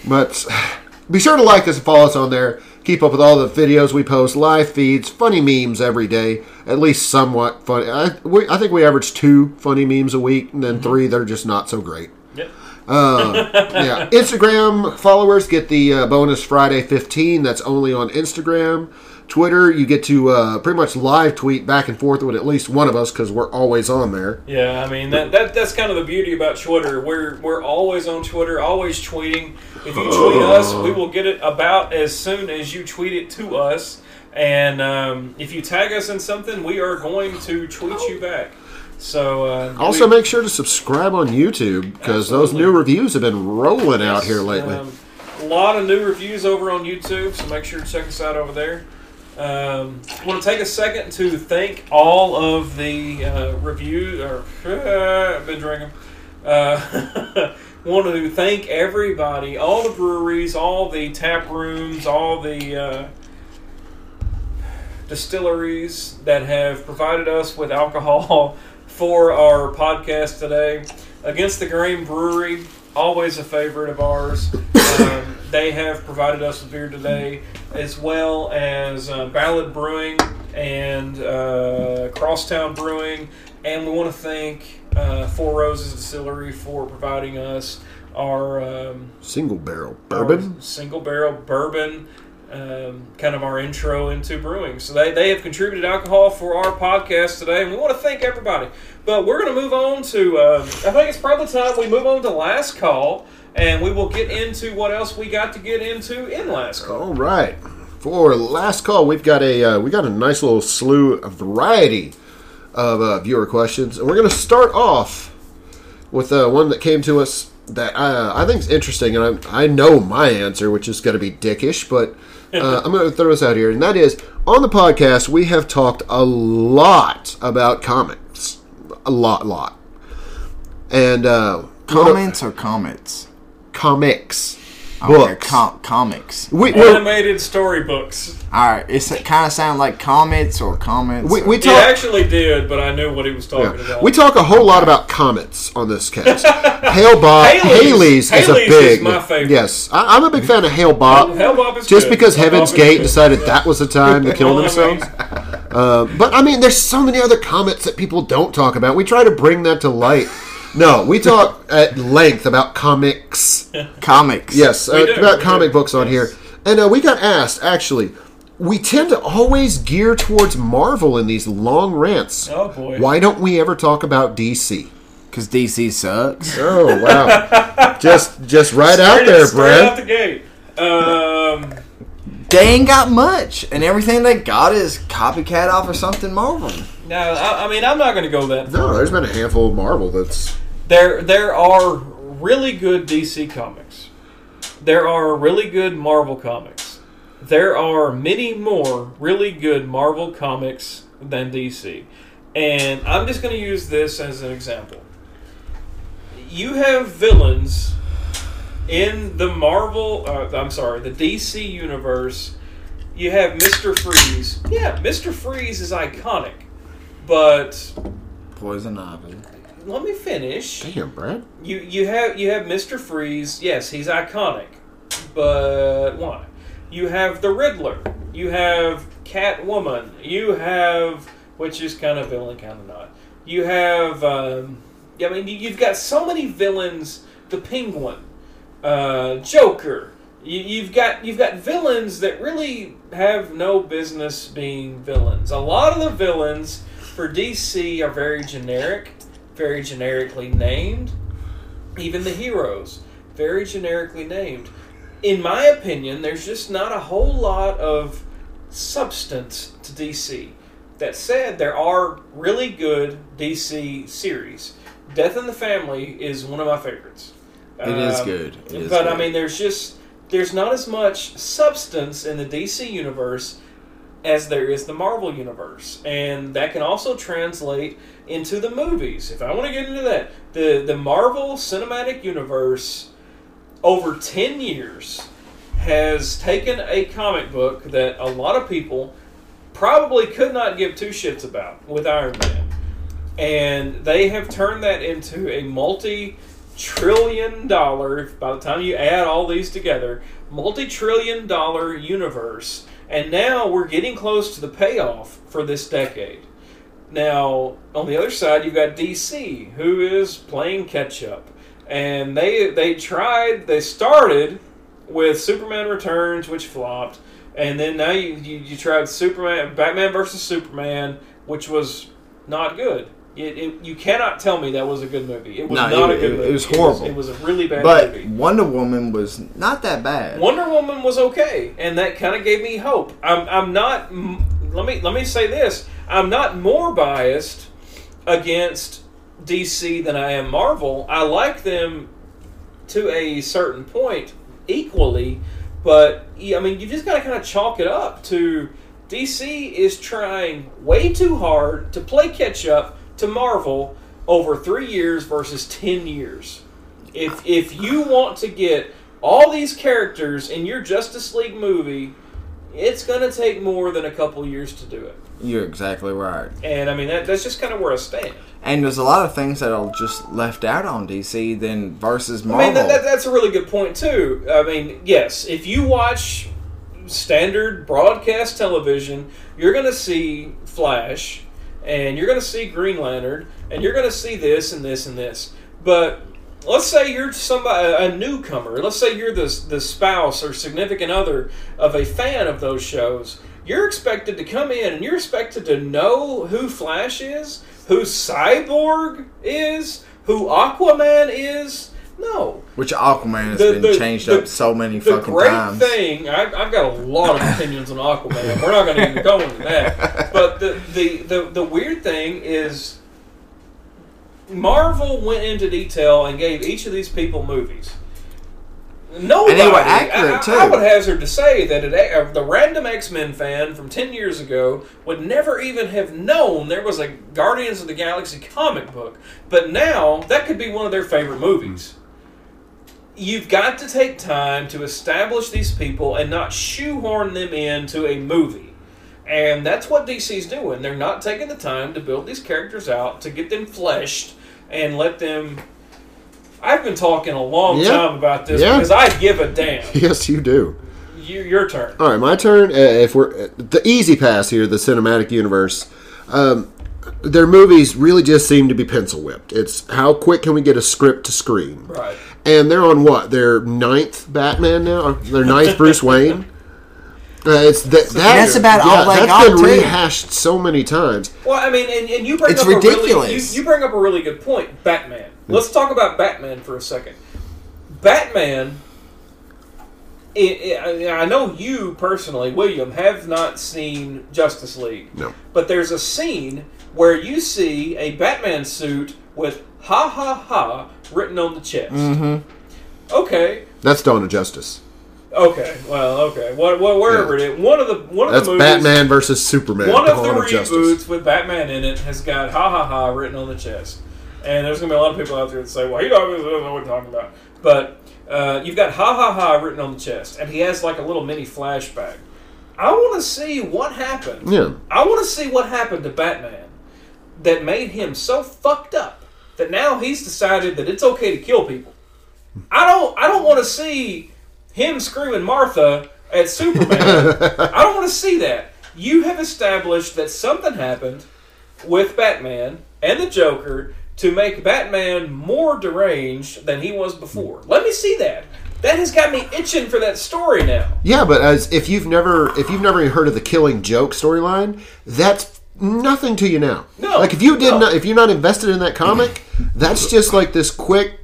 but be sure to like us and follow us on there. Keep up with all the videos we post, live feeds, funny memes every day. At least somewhat funny. I, we, I think we average two funny memes a week, and then three that are just not so great Yep. yeah. Instagram followers get the uh, bonus Friday 15. That's only on Instagram. Twitter, you get to uh, pretty much live tweet back and forth with at least one of us because we're always on there. Yeah, I mean that, that that's kind of the beauty about Twitter. We're we're always on Twitter, always tweeting. If you tweet us, we will get it about as soon as you tweet it to us. And um, if you tag us in something, we are going to tweet you back. So uh, Also, we- make sure to subscribe on YouTube because those new reviews have been rolling out here lately. Um, a lot of new reviews over on YouTube, so make sure to check us out over there. Um, want to take a second to thank all of the uh, review or I've been drinking. Uh, want to thank everybody, all the breweries, all the tap rooms, all the uh, distilleries that have provided us with alcohol for our podcast today. Against the Grain Brewery, always a favorite of ours. Um, they have provided us with beer today, as well as uh, Ballad Brewing and uh, Crosstown Brewing. And we want to thank uh, Four Roses Distillery for providing us our um, Single barrel bourbon. single barrel bourbon, um, kind of our intro into brewing. So they, they have contributed alcohol for our podcast today, and we want to thank everybody. But we're going to move on to, uh, I think it's probably time we move on to last call, and we will get into what else we got to get into in last call. All right. For last call, we've got a uh, we got a nice little slew of variety of uh, viewer questions, and we're going to start off with uh, one that came to us that uh, I think is interesting, and I, I know my answer, which is going to be dickish, but uh, I'm going to throw this out here, and that is on the podcast we have talked a lot about comics, a lot, lot, and uh, Comments or comments? comics, books. com- comics. we, Animated storybooks. All right, it's it kind of sound like comments or comments. we, or- we It talk. actually did, but I knew what he was talking Yeah. about. We talk a whole lot about comets on this cast. Hail Bob, Halley's- Halley's, is a big. is my favorite. Yes, I, I'm a big fan of Hale-Bopp. Hell Bob is just good. because Hell Heaven's Bob Gate decided Yeah. that was the time to kill Well, I mean, themselves. Uh, but I mean, there's so many other comets that people don't talk about. We try to bring that to light. No, we talk at length about comics. comics. Yes, uh, do, about comic do. books on Yes. here. And uh, we got asked, actually, we tend to always gear towards Marvel in these long rants. Oh, boy. Why don't we ever talk about DC? because DC sucks. Oh wow! just just right out there, straight out Brad. the gate. Um, They ain't got much, and everything they got is copycat off or something Marvel. no, I, I mean I'm not going to go that far. No, there's been a handful of Marvel that's There, there are really good DC comics. There are really good Marvel comics. There are many more really good Marvel comics than DC. And I'm just going to use this as an example. You have villains in the Marvel, uh, I'm sorry, the DC universe. You have Mr. Freeze. Yeah, Mr. Freeze is iconic. But Poison Ivy. Let me finish. damn, Brad. You you have you have Mister Freeze. Yes, he's iconic, but why? You have the Riddler. You have Catwoman. You have which is kind of villain, kind of not. You have um, yeah, I mean you, you've got so many villains. The Penguin, uh, Joker. You, you've got you've got villains that really have no business being villains. A lot of the villains for DC are very generic, very generically named. Even the heroes, very generically named. In my opinion, there's just not a whole lot of substance to DC. That said, there are really good DC series. Death in the Family is one of my favorites. It is Um, good. It is but I good. mean, there's just there's not as much substance in the DC universe as there is the Marvel universe, and that can also translate into the movies. If I want to get into that, the the Marvel Cinematic Universe over ten years has taken a comic book that a lot of people probably could not give two shits about with Iron Man, and they have turned that into a multi trillion dollar by the time you add all these together multi-trillion dollar universe. And now we're getting close to the payoff for this decade now on the other side you've got dc who is playing catch up and they they tried they started with superman returns which flopped and then now you, you, you tried superman batman versus superman which was not good it, it, you cannot tell me that was a good movie. It was No, not it- a good it- movie. it was horrible. It was, a really bad But movie. Wonder Woman was not that bad. Wonder Woman was okay, and that kind of gave me hope. I'm, I'm not. Let me let me say this. I'm not more biased against DC than I am Marvel. I like them to a certain point equally, but I mean you just got to kind of chalk it up to DC is trying way too hard to play catch up to Marvel over three years versus ten years. If if you want to get all these characters in your Justice League movie, it's going to take more than a couple years to do it. You're exactly right. And I mean that, that's just kind of where I stand. And there's a lot of things that are just left out on DC than versus Marvel. I mean, that, that, that's a really good point too. I mean, yes, if you watch standard broadcast television, you're going to see Flash, and you're going to see Green Lantern, and you're going to see this and this and this. But let's say you're somebody a newcomer. Let's say you're the the spouse or significant other of a fan of those shows. You're expected to come in and you're expected to know who Flash is, who Cyborg is, who Aquaman is. No, Which Aquaman has The- been the- changed the- up so many the fucking great times. thing, I've, I've got a lot of opinions on Aquaman. We're not going to even go into that. But the, the, the, the weird thing is, Marvel went into detail and gave each of these people movies. Nobody, And they were accurate, I, I- too. I would hazard to say that uh, the random X Men fan from ten years ago would never even have known there was a Guardians of the Galaxy comic book. But now that could be one of their favorite movies you've got to take time to establish these people and not shoehorn them into a movie. And that's what DC's doing. They're not taking the time to build these characters out, to get them fleshed, and let them. I've been talking a long Yeah. time about this Yeah. because I give a damn. Yes, you do. You, your turn. All right, my turn. Uh, if we're uh, the easy pass here, the cinematic universe, um, their movies really just seem to be pencil whipped. It's how quick can we get a script to screen? Right. And they're on what their ninth Batman now, their ninth Bruce Wayne. Uh, it's that, that That's about all they that's got, been too. rehashed so many times. Well, I mean, and, and you bring It's up a really ridiculous. you, you bring up a really good point. Batman. Let's talk about Batman for a second. Batman. I, I I know you personally, William, have not seen Justice League. No. But there's a scene where you see a Batman suit with "ha ha ha" written on the chest. Mm-hmm. Okay. That's Dawn of Justice. Okay. Well. Okay. What? What? Wherever Yeah. it is. One of the one of That's the movies. Batman versus Superman. One of the of reboots Justice. with Batman in it has got "ha ha ha" written on the chest, and there's gonna be a lot of people out there that say, "Well, he obviously doesn't know what you're talking about." But uh, you've got "ha ha ha" written on the chest, and he has like a little mini flashback. I want to see what happened. Yeah. I want to see what happened to Batman that made him so fucked up that now he's decided that it's okay to kill people. I don't. I don't want to see him screaming Martha at Superman. I don't want to see that. You have established that something happened with Batman and the Joker to make Batman more deranged than he was before. Let me see that. That has got me itching for that story now. Yeah, but as if you've never if you've never heard of the Killing Joke storyline, that's nothing to you now. No, like if you did no. not if you're not invested in that comic, that's just like this quick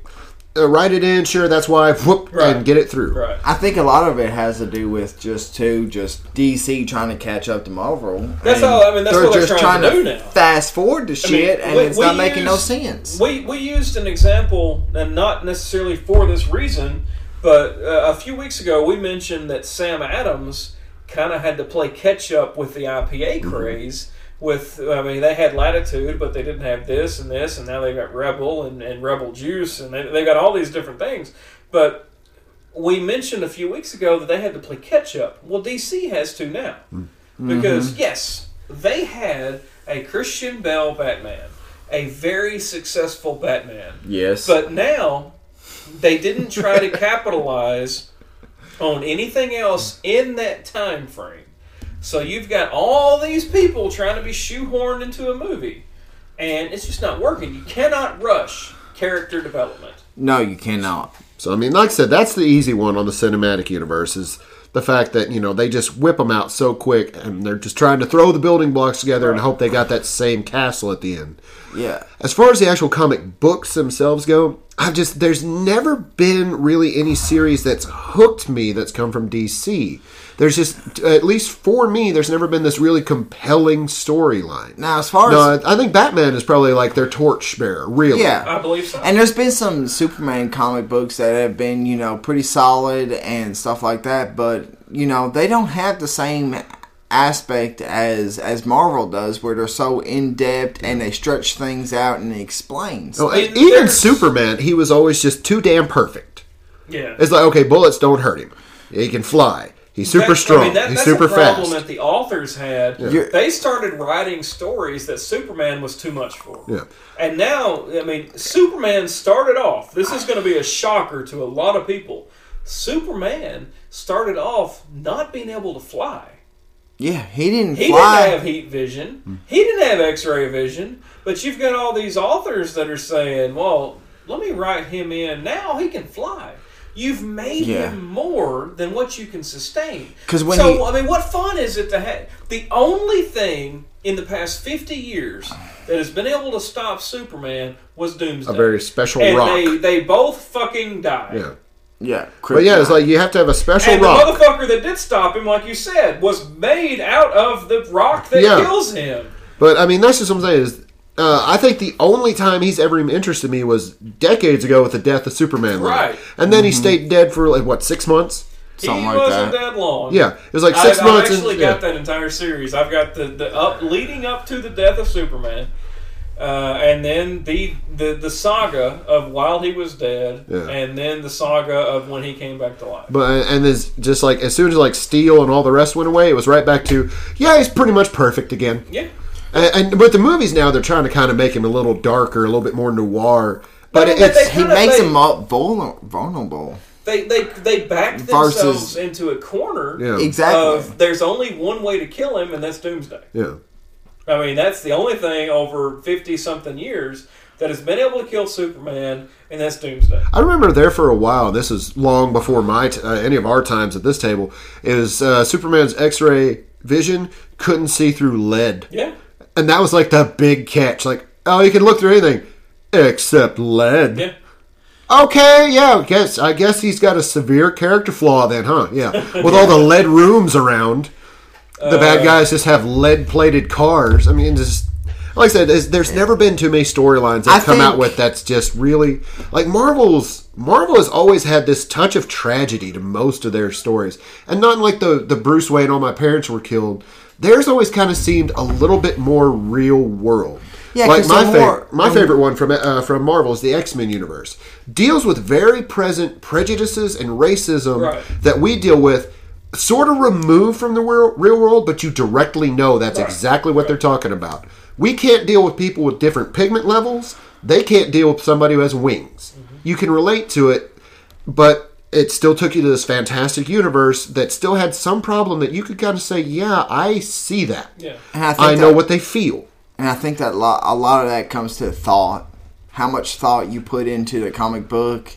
uh, write it in. Sure, that's why whoop Right. and get it through. Right. I think a lot of it has to do with just too just DC trying to catch up to Marvel. That's all- I mean, that's what they're just trying to do now. fast forward the shit, and we- it's we not making no sense. We, we used an example, and not necessarily for this reason, but uh, a few weeks ago we mentioned that Sam Adams kind of had to play catch up with the IPA craze. With, I mean, they had Latitude, but they didn't have this and this, and now they've got Rebel and, and Rebel Juice, and they, they got all these different things. But we mentioned a few weeks ago that they had to play catch up. Well, DC has to now. Mm-hmm. Because, yes, they had a Christian Bale Batman, a very successful Batman. yes, But now they didn't try to capitalize on anything else in that time frame. So you've got all these people trying to be shoehorned into a movie, and it's just not working. You cannot rush character development. no, you cannot. So I mean, like I said, that's the easy one on the cinematic universe is the fact that you know they just whip them out so quick, and they're just trying to throw the building blocks together and hope they got that same castle at the end. Yeah, As far as the actual comic books themselves go, I've just there's never been really any series that's hooked me that's come from DC. There's just at least for me, there's never been this really compelling storyline. now as far No, as I I think Batman is probably like their torchbearer, really. yeah, I believe so. And there's been some Superman comic books that have been, you know, pretty solid and stuff like that, but you know, they don't have the same aspect as as Marvel does where they're so in depth and they stretch things out and explain. Oh, I even there's- Superman, he was always just too damn perfect. yeah. It's like, okay, bullets don't hurt him. He can fly. He's super That- strong. I mean, that, He's that's super a problem fast. that the authors had. You're- They started writing stories that Superman was too much for. Yeah. And now, I mean, Superman started off. This is going to be a shocker to a lot of people. Superman started off not being able to fly. Yeah, he didn't He fly. didn't have heat vision. He didn't have X-ray vision. But you've got all these authors that are saying, "Well, let me write him in now. He can fly." You've made Yeah. him more than what you can sustain. Because when so, he- I mean, what fun is it to have? The only thing in the past fifty years that has been able to stop Superman was Doomsday. a very special and rock. they they both fucking died. yeah. yeah, But yeah, it's like you have to have a special And rock. the motherfucker that did stop him, like you said, was made out of the rock that Yeah. kills him. But I mean, that's just what I'm saying. Is uh, I think the only time he's ever even interested me was decades ago with the death of Superman. line. Right. And then he stayed dead for like what six months. Something he like wasn't that. that. long. Yeah, it was like I've, 6 I've months. actually and, got yeah. that entire series. I've got the, the up leading up to the death of Superman, uh, and then the, the the saga of while he was dead, Yeah. and then the saga of when he came back to life. But and it's just like as soon as like Steel and all the rest went away, it was right back to yeah, he's pretty much perfect again. Yeah, And, and with the movies now, they're trying to kind of make him a little darker, a little bit more noir. But I mean, it's he makes they- him mul- vulnerable. they they they backed Versus- themselves into a corner. yeah, Exactly. Of there's only one way to kill him, and that's Doomsday. yeah. I mean, that's the only thing over fifty something years that has been able to kill Superman, and that's Doomsday. I remember there for a while. This is long before my t- uh, any of our times at this table. Is uh, Superman's X-ray vision couldn't see through lead, Yeah. And that was like the big catch. Like, oh, you can look through anything except lead. Yeah. Okay, yeah, I guess I guess he's got a severe character flaw then, huh? Yeah, with all the lead rooms around, the Uh, bad guys just have lead-plated cars. I mean, just like I said, there's, there's never been too many storylines that I have come out with that's just really like Marvel's. Marvel has always had this touch of tragedy to most of their stories, and not like the the Bruce Wayne. All my parents were killed. Theirs always kind of seemed a little bit more real world. Yeah, like 'cause my they're favorite, more- my favorite one from uh, from Marvel is the X Men universe. Deals with very present prejudices and racism Right. that we deal with, sort of removed from the real, real world, but you directly know that's Right. exactly what they're talking about. We can't deal with people with different pigment levels. They can't deal with somebody who has wings. You can relate to it, but it still took you to this fantastic universe that still had some problem that you could kind of say, "Yeah, I see that. Yeah. And I, think I know what they feel." And I think that lot, a lot of that comes to thought, how much thought you put into the comic book,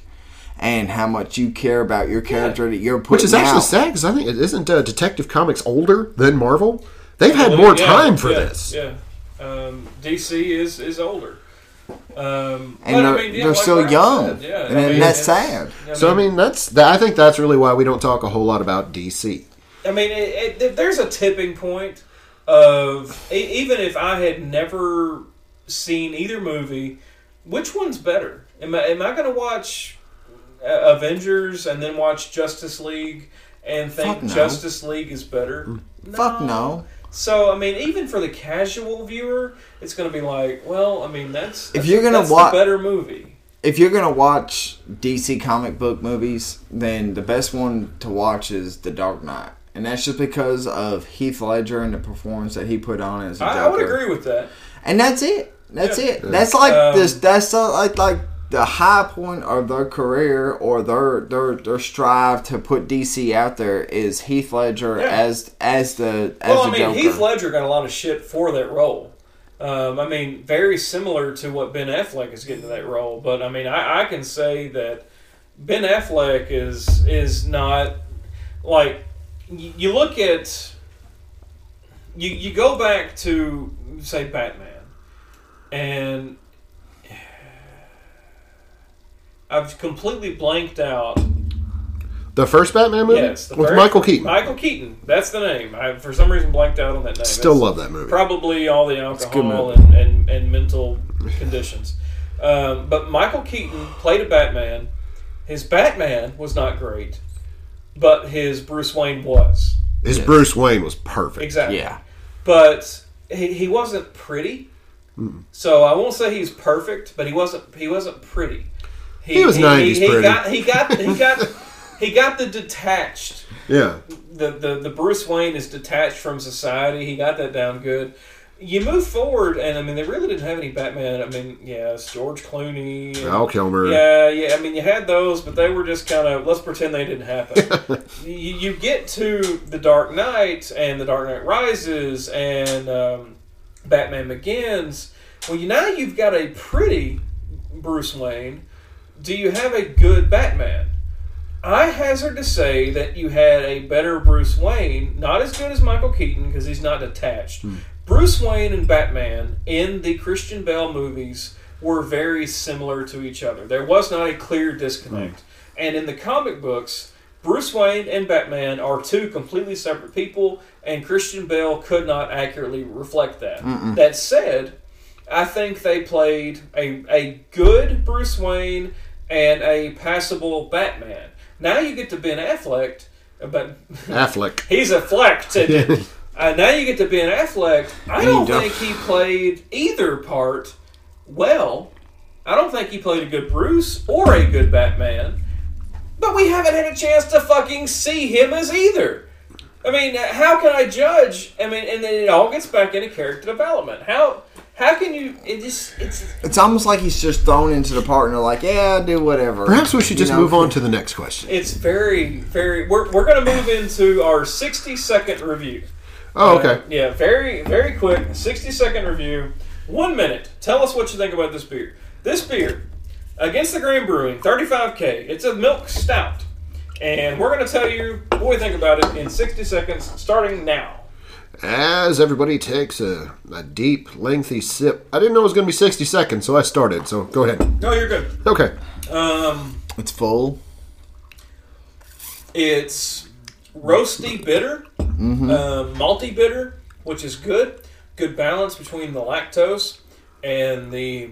and how much you care about your character that you're putting Which is actually out. sad because I think it isn't uh, Detective Comics older than Marvel. They've had Well, more yeah, time for yeah, this. Yeah. Um, DC is is older. Um, and but, they're, I mean, yeah, they're like still young, said, yeah, and I then mean, that's it's- sad. So I mean, that's that, I think that's really why we don't talk a whole lot about DC. I mean, it, it, there's a tipping point of e- even if I had never seen either movie, which one's better? Am I, am I going to watch uh, Avengers and then watch Justice League and think no. Justice League is better? Mm. Fuck no. So I mean, even for the casual viewer, it's going to be like, well, I mean, that's, that's you're gonna watch wa- better movie. If you're gonna watch DC comic book movies, then the best one to watch is The Dark Knight, and that's just because of Heath Ledger and the performance that he put on as a Joker. I, I would agree with that. and that's it. That's Yeah. it. That's like Um, this. That's uh, like like the high point of their career or their their their strive to put DC out there is Heath Ledger Yeah. as as the as Well, I mean, Joker. Heath Ledger got a lot of shit for that role. Um, I mean, very similar to what Ben Affleck is getting to that role. But I mean, I, I can say that Ben Affleck is is not like you, you look at you you go back to say Batman, and I've completely blanked out The first Batman movie Yes, the with very- Michael Keaton. Michael Keaton, that's the name. I for some reason blanked out on that name. Still It's love that movie. Probably all the good alcohol and, and, and mental conditions. Um, but Michael Keaton played a Batman. His Batman was not great, but his Bruce Wayne was His Bruce Wayne was perfect. exactly. yeah. But he, he wasn't pretty. So I won't say he's perfect, but he wasn't he wasn't pretty. He was 90s he, pretty. got he got he got he got the detached Yeah. the, the the Bruce Wayne is detached from society. He got that down good. You move forward, and I mean, they really didn't have any Batman. I mean, yeah, it's George Clooney. and- Val Kilmer. yeah, yeah. I mean, you had those, but they were just kind of let's pretend they didn't happen. you, you get to the Dark Knight and the Dark Knight Rises and um, Batman Begins. Well, you now you've got a pretty Bruce Wayne. Do you have a good Batman? I hazard to say that you had a better Bruce Wayne, not as good as Michael Keaton because he's not attached. Hmm. Bruce Wayne and Batman in the Christian Bale movies were very similar to each other. There was not a clear disconnect. And in the comic books, Bruce Wayne and Batman are two completely separate people, and Christian Bale could not accurately reflect that. That said, I think they played a, a good Bruce Wayne and a passable Batman. Now you get to Ben Affleck, but Affleck. he's a fleck uh, now you get to Ben Affleck. I don't don't- think he played either part well. I don't think he played a good Bruce or a good Batman. But we haven't had a chance to fucking see him as either. I mean, how can I judge? I mean, and then it all gets back into character development. How how can you? It just it's It's almost like he's just thrown into the part and they're like, yeah, do whatever. Perhaps we should You just know? move on to the next question. it's very very. We're we're gonna move into our sixty second review. Oh, Uh, okay. yeah, very, very quick, 60 second review. One minute. Tell us what you think about this beer. This beer, Against the Grain Brewing, 35K. It's a milk stout. And we're going to tell you what we think about it in 60 seconds, starting now. As everybody takes a, a deep, lengthy sip. I didn't know it was going to be 60 seconds, so I started. So go ahead. No, you're good. Okay. Um, It's full. it's roasty bitter, um, malty bitter, which is good. Good balance between the lactose and the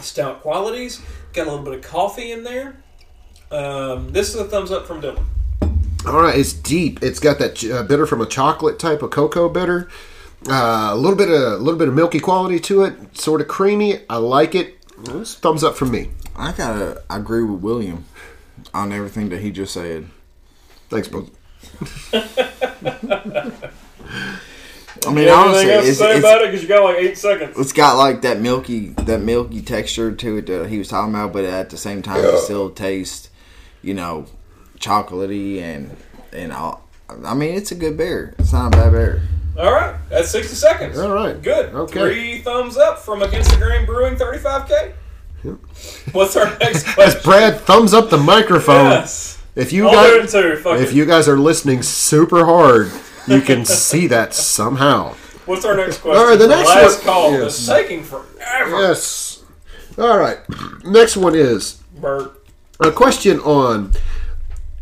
stout qualities. Got a little bit of coffee in there. Um, this is a thumbs up from Dylan. All right, it's deep. It's got that uh, bitter from a chocolate type of cocoa bitter. Uh, a little bit of a little bit of milky quality to it. Sort of creamy. I like it. Thumbs up from me. I gotta agree with William on everything that he just said. Thanks, bro. I mean, honestly, Anything else to it's, say it's, about it? Because you got like eight seconds. it's got like that milky, that milky texture to it that he was talking about, but at the same time, it still tastes, you know, chocolatey and and all. I mean, it's a good beer. It's not a bad beer. All right, that's 60 seconds. All right. Good. Okay. Three thumbs up from Against the Grain Brewing 35K. What's our next question? Brad, thumbs up the microphone. Yes. If you I'll do it in guys. Fuck if you guys are listening super hard, you can see that somehow. What's our next question? All right, the next last one- call. yes. This is taking forever. Yes. All right. Next one is Bert. a question on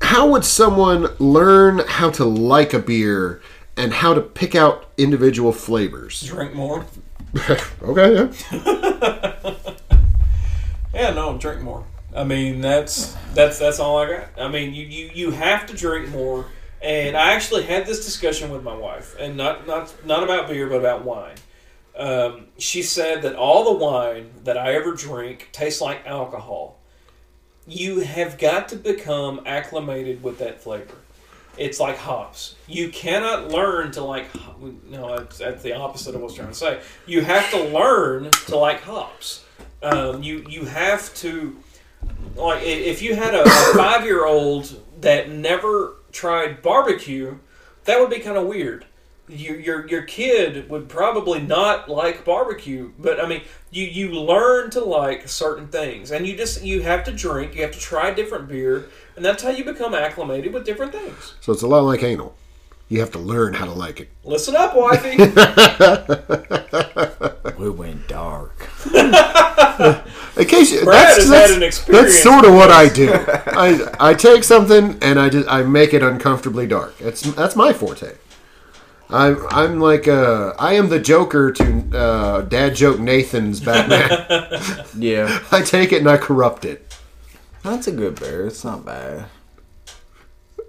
how would someone learn how to like a beer and how to pick out individual flavors. Drink more. okay, yeah. Yeah, no, drink more. I mean, that's that's that's all I got. I mean, you you, you have to drink more. And I actually had this discussion with my wife, and not not not about beer, but about wine. Um, she said that all the wine that I ever drink tastes like alcohol. You have got to become acclimated with that flavor. It's like hops. You cannot learn to like. No, that's, that's the opposite of what I was trying to say. You have to learn to like hops. Um, you you have to like if you had a, a five year old that never tried barbecue, that would be kind of weird. You, your your kid would probably not like barbecue, but I mean, you you learn to like certain things, and you just you have to drink, you have to try different beer, and that's how you become acclimated with different things. So it's a lot like anal. You have to learn how to like it. Listen up, wifey. We went dark. In case you, Brad that's, has that's, had an experience that's sort of what I do. I I take something and I just I make it uncomfortably dark. It's that's my forte. I'm I'm like uh I am the Joker to uh, Dad joke Nathan's Batman. Yeah, I take it and I corrupt it. that's a good beer. It's not bad.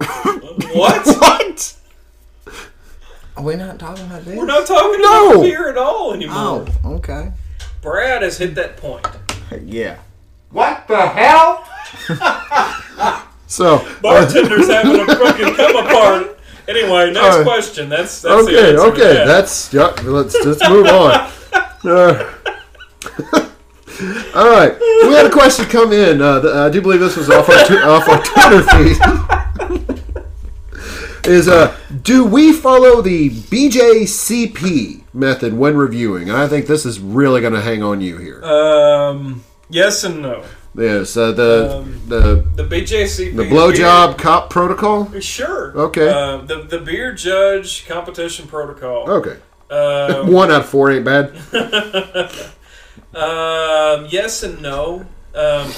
what? What? Are we not talking about this? We're not talking No. about beer at all anymore. Oh, okay. Brad has hit that point. Yeah. What the hell? So Bartender's having a fucking come apart. Anyway, next Alright. question. That's, that's okay, okay, that. that's yeah. Let's let's move on. Uh, all right, we had a question come in. Uh, the, I do believe this was off our tw- off our Twitter feed. Is uh, do we follow the BJCP method when reviewing? And I think this is really going to hang on you here. Um, yes and no. Yes, uh, the um, the The BJCP. the blowjob cop protocol. Sure. Okay. Uh, the the beer judge competition protocol. Okay, Um, one out of four ain't bad. Um, yes and no. Um,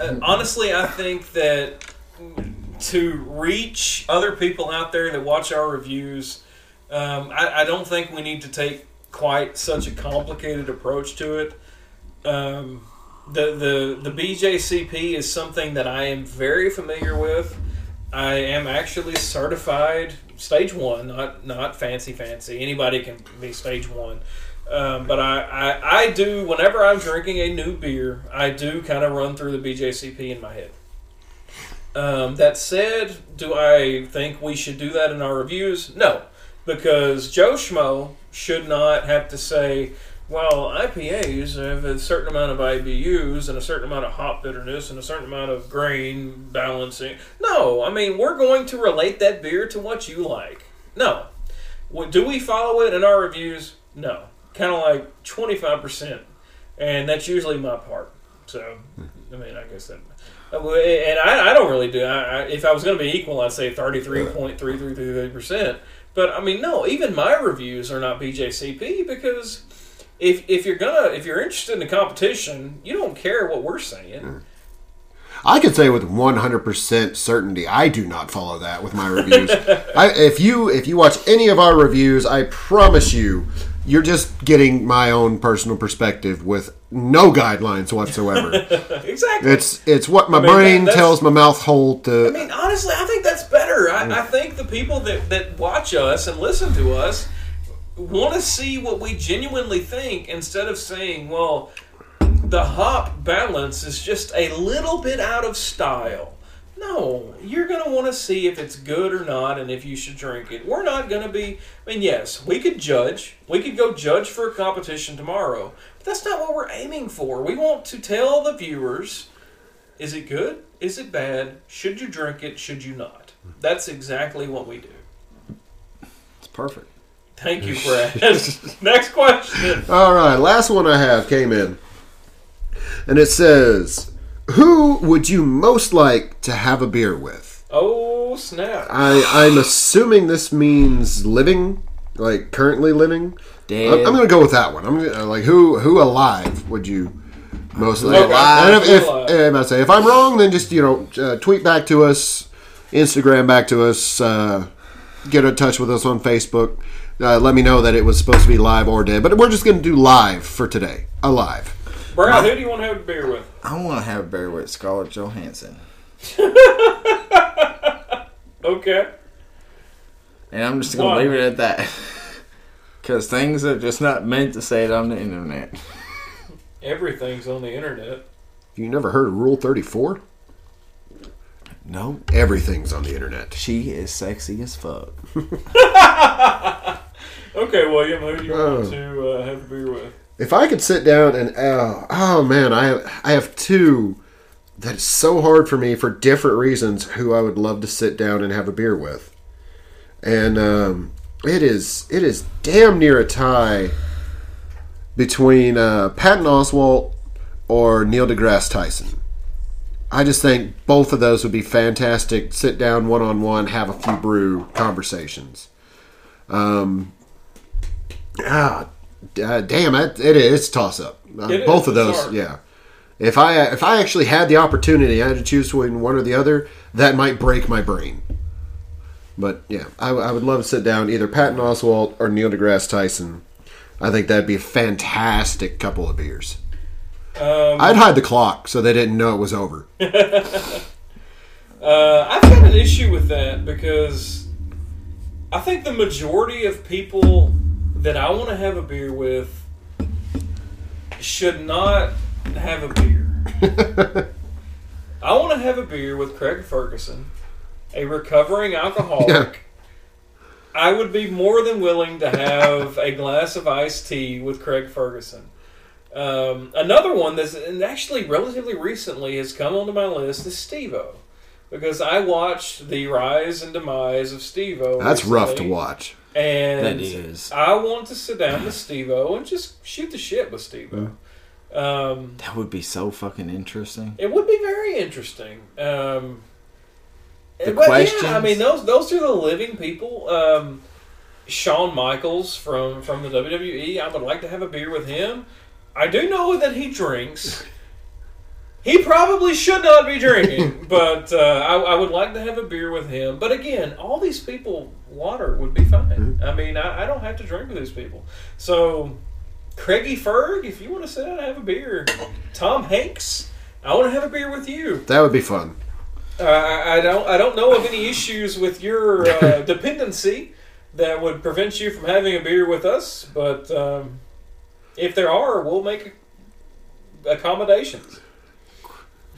uh, honestly, I think that to reach other people out there that watch our reviews, um, I, I don't think we need to take quite such a complicated approach to it. Um, the, the the BJCP is something that I am very familiar with. I am actually certified stage one, not not fancy fancy. Anybody can be stage one. Um, but I, I, I do whenever I'm drinking a new beer, I do kind of run through the BJCP in my head. Um, that said, do I think we should do that in our reviews? No, because Joe Schmo should not have to say, well, IPAs have a certain amount of IBUs and a certain amount of hop bitterness and a certain amount of grain balancing. No, I mean, we're going to relate that beer to what you like. No. Do we follow it in our reviews? No. Kind of like 25%. And that's usually my part. So, I mean, I guess that. uh, And I, I don't really do. I, I, if I was going to be equal, I'd say 33.333%. But I mean, no, even my reviews are not BJCP because if, if you're gonna if you're interested in the competition, you don't care what we're saying. Hmm. I can say with 100% certainty, I do not follow that with my reviews. I, if you if you watch any of our reviews, I promise you, you're just getting my own personal perspective with no guidelines whatsoever. Exactly. it's it's what my mean, brain that- tells my mouth hole to. I mean, honestly, I think that's better. I, hmm. I think the people that, that watch us and listen to us want to see what we genuinely think instead of saying, well, the hop balance is just a little bit out of style. No, you're going to want to see if it's good or not and if you should drink it. We're not going to be. I mean, yes, we could judge. We could go judge for a competition tomorrow. But that's not what we're aiming for. We want to tell the viewers is it good? Is it bad? Should you drink it? Should you not? That's exactly what we do. It's perfect. Thank you, Brad. Next question. All right, last one I have came in, and it says, "Who would you most like to have a beer with?" Oh, snap. I I'm assuming this means living, like currently living. Dead. I'm, I'm gonna go with that one. I'm gonna, like who who alive would you most like? Okay, And if, if, who if I say if I'm wrong, then just you know uh, tweet back to us, Instagram back to us, uh, get in touch with us on Facebook. Uh, let me know that it was supposed to be live or dead, but we're just gonna do live for today. Alive. Brad, who do you want to have a beer with? I want to have a beer with Scarlett Johansson. Okay. And I'm just going to leave it at that. Because things are just not meant to say it on the internet. Everything's on the internet. You never heard of Rule Thirty Four? No. Everything's on the internet. She is sexy as fuck. Okay, William, who do you Oh. want to uh, have a beer with? If I could sit down and oh, oh man, I have, I have two that is so hard for me for different reasons who I would love to sit down and have a beer with. And um, it is it is damn near a tie between uh, Patton Oswalt or Neil deGrasse Tyson. I just think both of those would be fantastic. Sit down one on one, have a few brew conversations. Um, ah, uh, damn it! It is it's a toss up. Uh, It is, both of those, hard. yeah. If I if I actually had the opportunity, I had to choose between one or the other. That might break my brain. But yeah, I, I would love to sit down either Patton Oswalt or Neil deGrasse Tyson. I think that'd be a fantastic couple of beers. Um, I'd hide the clock so they didn't know it was over. Uh, I've got an issue with that because I think the majority of people that I want to have a beer with should not have a beer. I want to have a beer with Craig Ferguson, a recovering alcoholic, Yeah. I would be more than willing to have a glass of iced tea with Craig Ferguson. Um, another one that's and actually relatively recently has come onto my list is Steve-O. Because I watched the rise and demise of Steve-O. That's rough to watch. And That is. I want to sit down with Steve-O and just shoot the shit with Steve-O. Um, That would be so fucking interesting. it would be very interesting. Um, The but questions? yeah, I mean those those are the living people. Um, Shawn Michaels from from the WWE. I would like to have a beer with him. I do know that he drinks. He probably should not be drinking, but uh, I, I would like to have a beer with him. But again, all these people, water would be fine. I mean, I, I don't have to drink with these people. So, Craigie Ferg, if you want to sit down and have a beer, Tom Hanks, I want to have a beer with you. That would be fun. Uh, I I don't. I don't know of any issues with your uh, dependency that would prevent you from having a beer with us. But um, if there are, we'll make accommodations.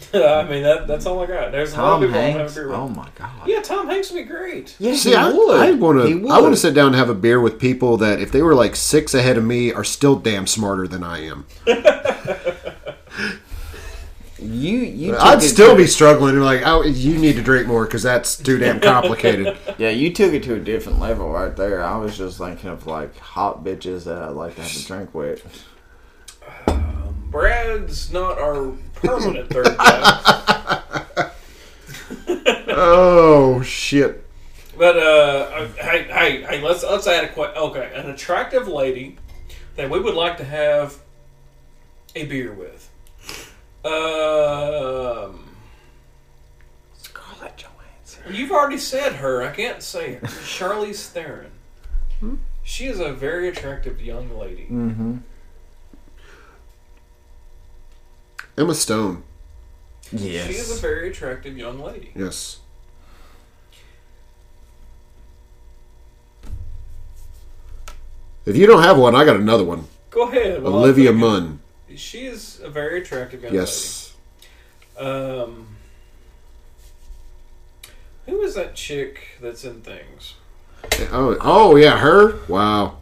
I mean, that, that's all I got. There's a lot of people I want to have a beer with. Oh my god. Yeah, Tom Hanks would be great. Yeah, See, he I, would. I want He to. would. I want to sit down and have a beer with people that, if they were like six ahead of me, are still damn smarter than I am. You you. I'd still to- be struggling. and Like, oh, you need to drink more because that's too damn complicated. Yeah, you took it to a different level right there. I was just thinking of like hot bitches that I'd like to have a drink with. Brad's not our permanent third guy. oh shit! But uh, hey, hey, hey, let's let's add a question. Okay, an attractive lady that we would like to have a beer with. Um, Scarlett Johansson. you've already said her. I can't say her. Charlize Theron. Hmm? She is a very attractive young lady. Mm-hmm. Emma Stone. Yes. She is a very attractive young lady. Yes. If you don't have one, I got another one. Go ahead. while I'm Olivia. Munn. She is a very attractive young Yes. lady. Um, who is that chick that's in things? Oh, oh yeah, her. Wow.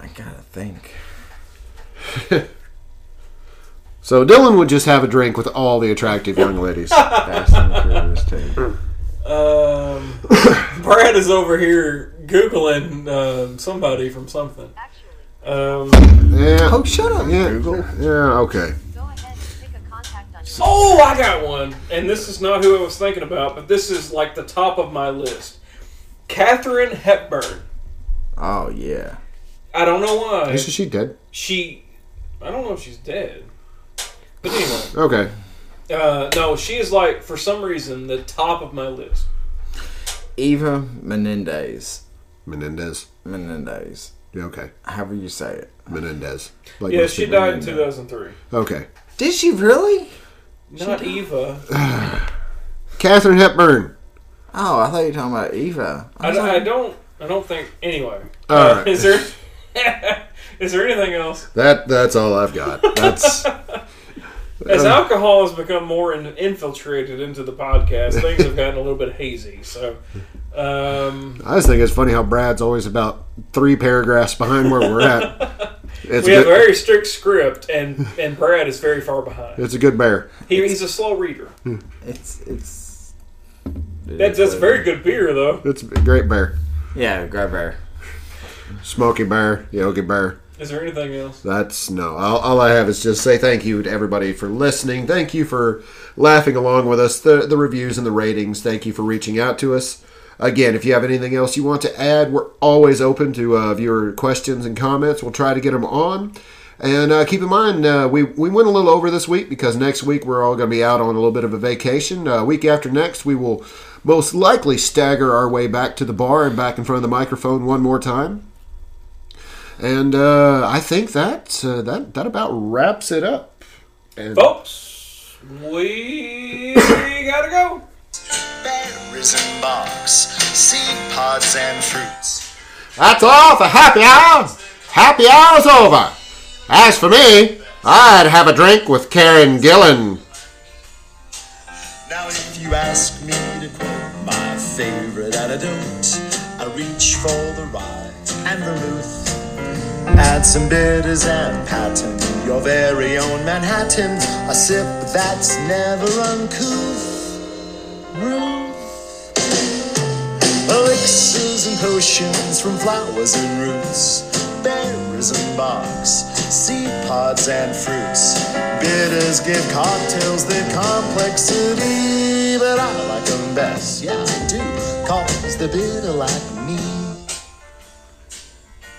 I gotta think. So Dylan would just have a drink with all the attractive young ladies. Fast and the Furious too. Um, Brad is over here googling um, somebody from something. Um, Yeah. Oh, shut up, Yeah. Google. Yeah. Okay. Go ahead and take a contact on oh, I got one, and this is not who I was thinking about, but this is like the top of my list. Katharine Hepburn. Oh yeah. I don't know why. Isn't she dead? She, I don't know if she's dead, but anyway. Okay. Uh, no, she is like for some reason the top of my list. Eva Menendez. Menendez. Menendez. Yeah, okay. However you say it. Menendez. Like Yeah, most she people. died in 2003. Okay. Did she really? Not Eva. Katharine Hepburn. Oh, I thought you were talking about Eva. I, was don't- I like, don't. I don't think. Anyway, All Uh, is there? is there anything else? That that's all I've got. That's As alcohol has become more in, infiltrated into the podcast, things have gotten a little bit hazy. So, um, I just think it's funny how Brad's always about three paragraphs behind where we're at. It's we have a very strict script, and and Brad is very far behind. It's a good bear. He, he's a slow reader. It's it's. it That's is that's what very good beer, though. It's a great bear. Yeah, great bear. Smoky bear, Yogi bear. Is there anything else? That's no. All, all I have is just say thank you to everybody for listening. Thank you for laughing along with us. The the reviews and the ratings. Thank you for reaching out to us. Again, if you have anything else you want to add, we're always open to uh, viewer questions and comments. We'll try to get them on. And uh, keep in mind, uh, we, we went a little over this week because next week we're all going to be out on a little bit of a vacation. Uh, week after next, we will most likely stagger our way back to the bar and back in front of the microphone one more time. And uh, I think that uh, that that about wraps it up. And Folks, we gotta go. berries and barks, seed pods and fruits. that's all for happy hour. Happy hour's over. As for me, I'd have a drink with Karen Gillan. Now, if you ask me to quote my favorite antidote, I reach for the rye and the vermouth. Add some bitters and patent your very own Manhattan. A sip that's never uncouth. Ruth. Elixirs and potions from flowers and roots, berries and barks, seed pods and fruits. Bitters give cocktails their complexity, but I like them best. Yeah, I do, cause they're bitter like me.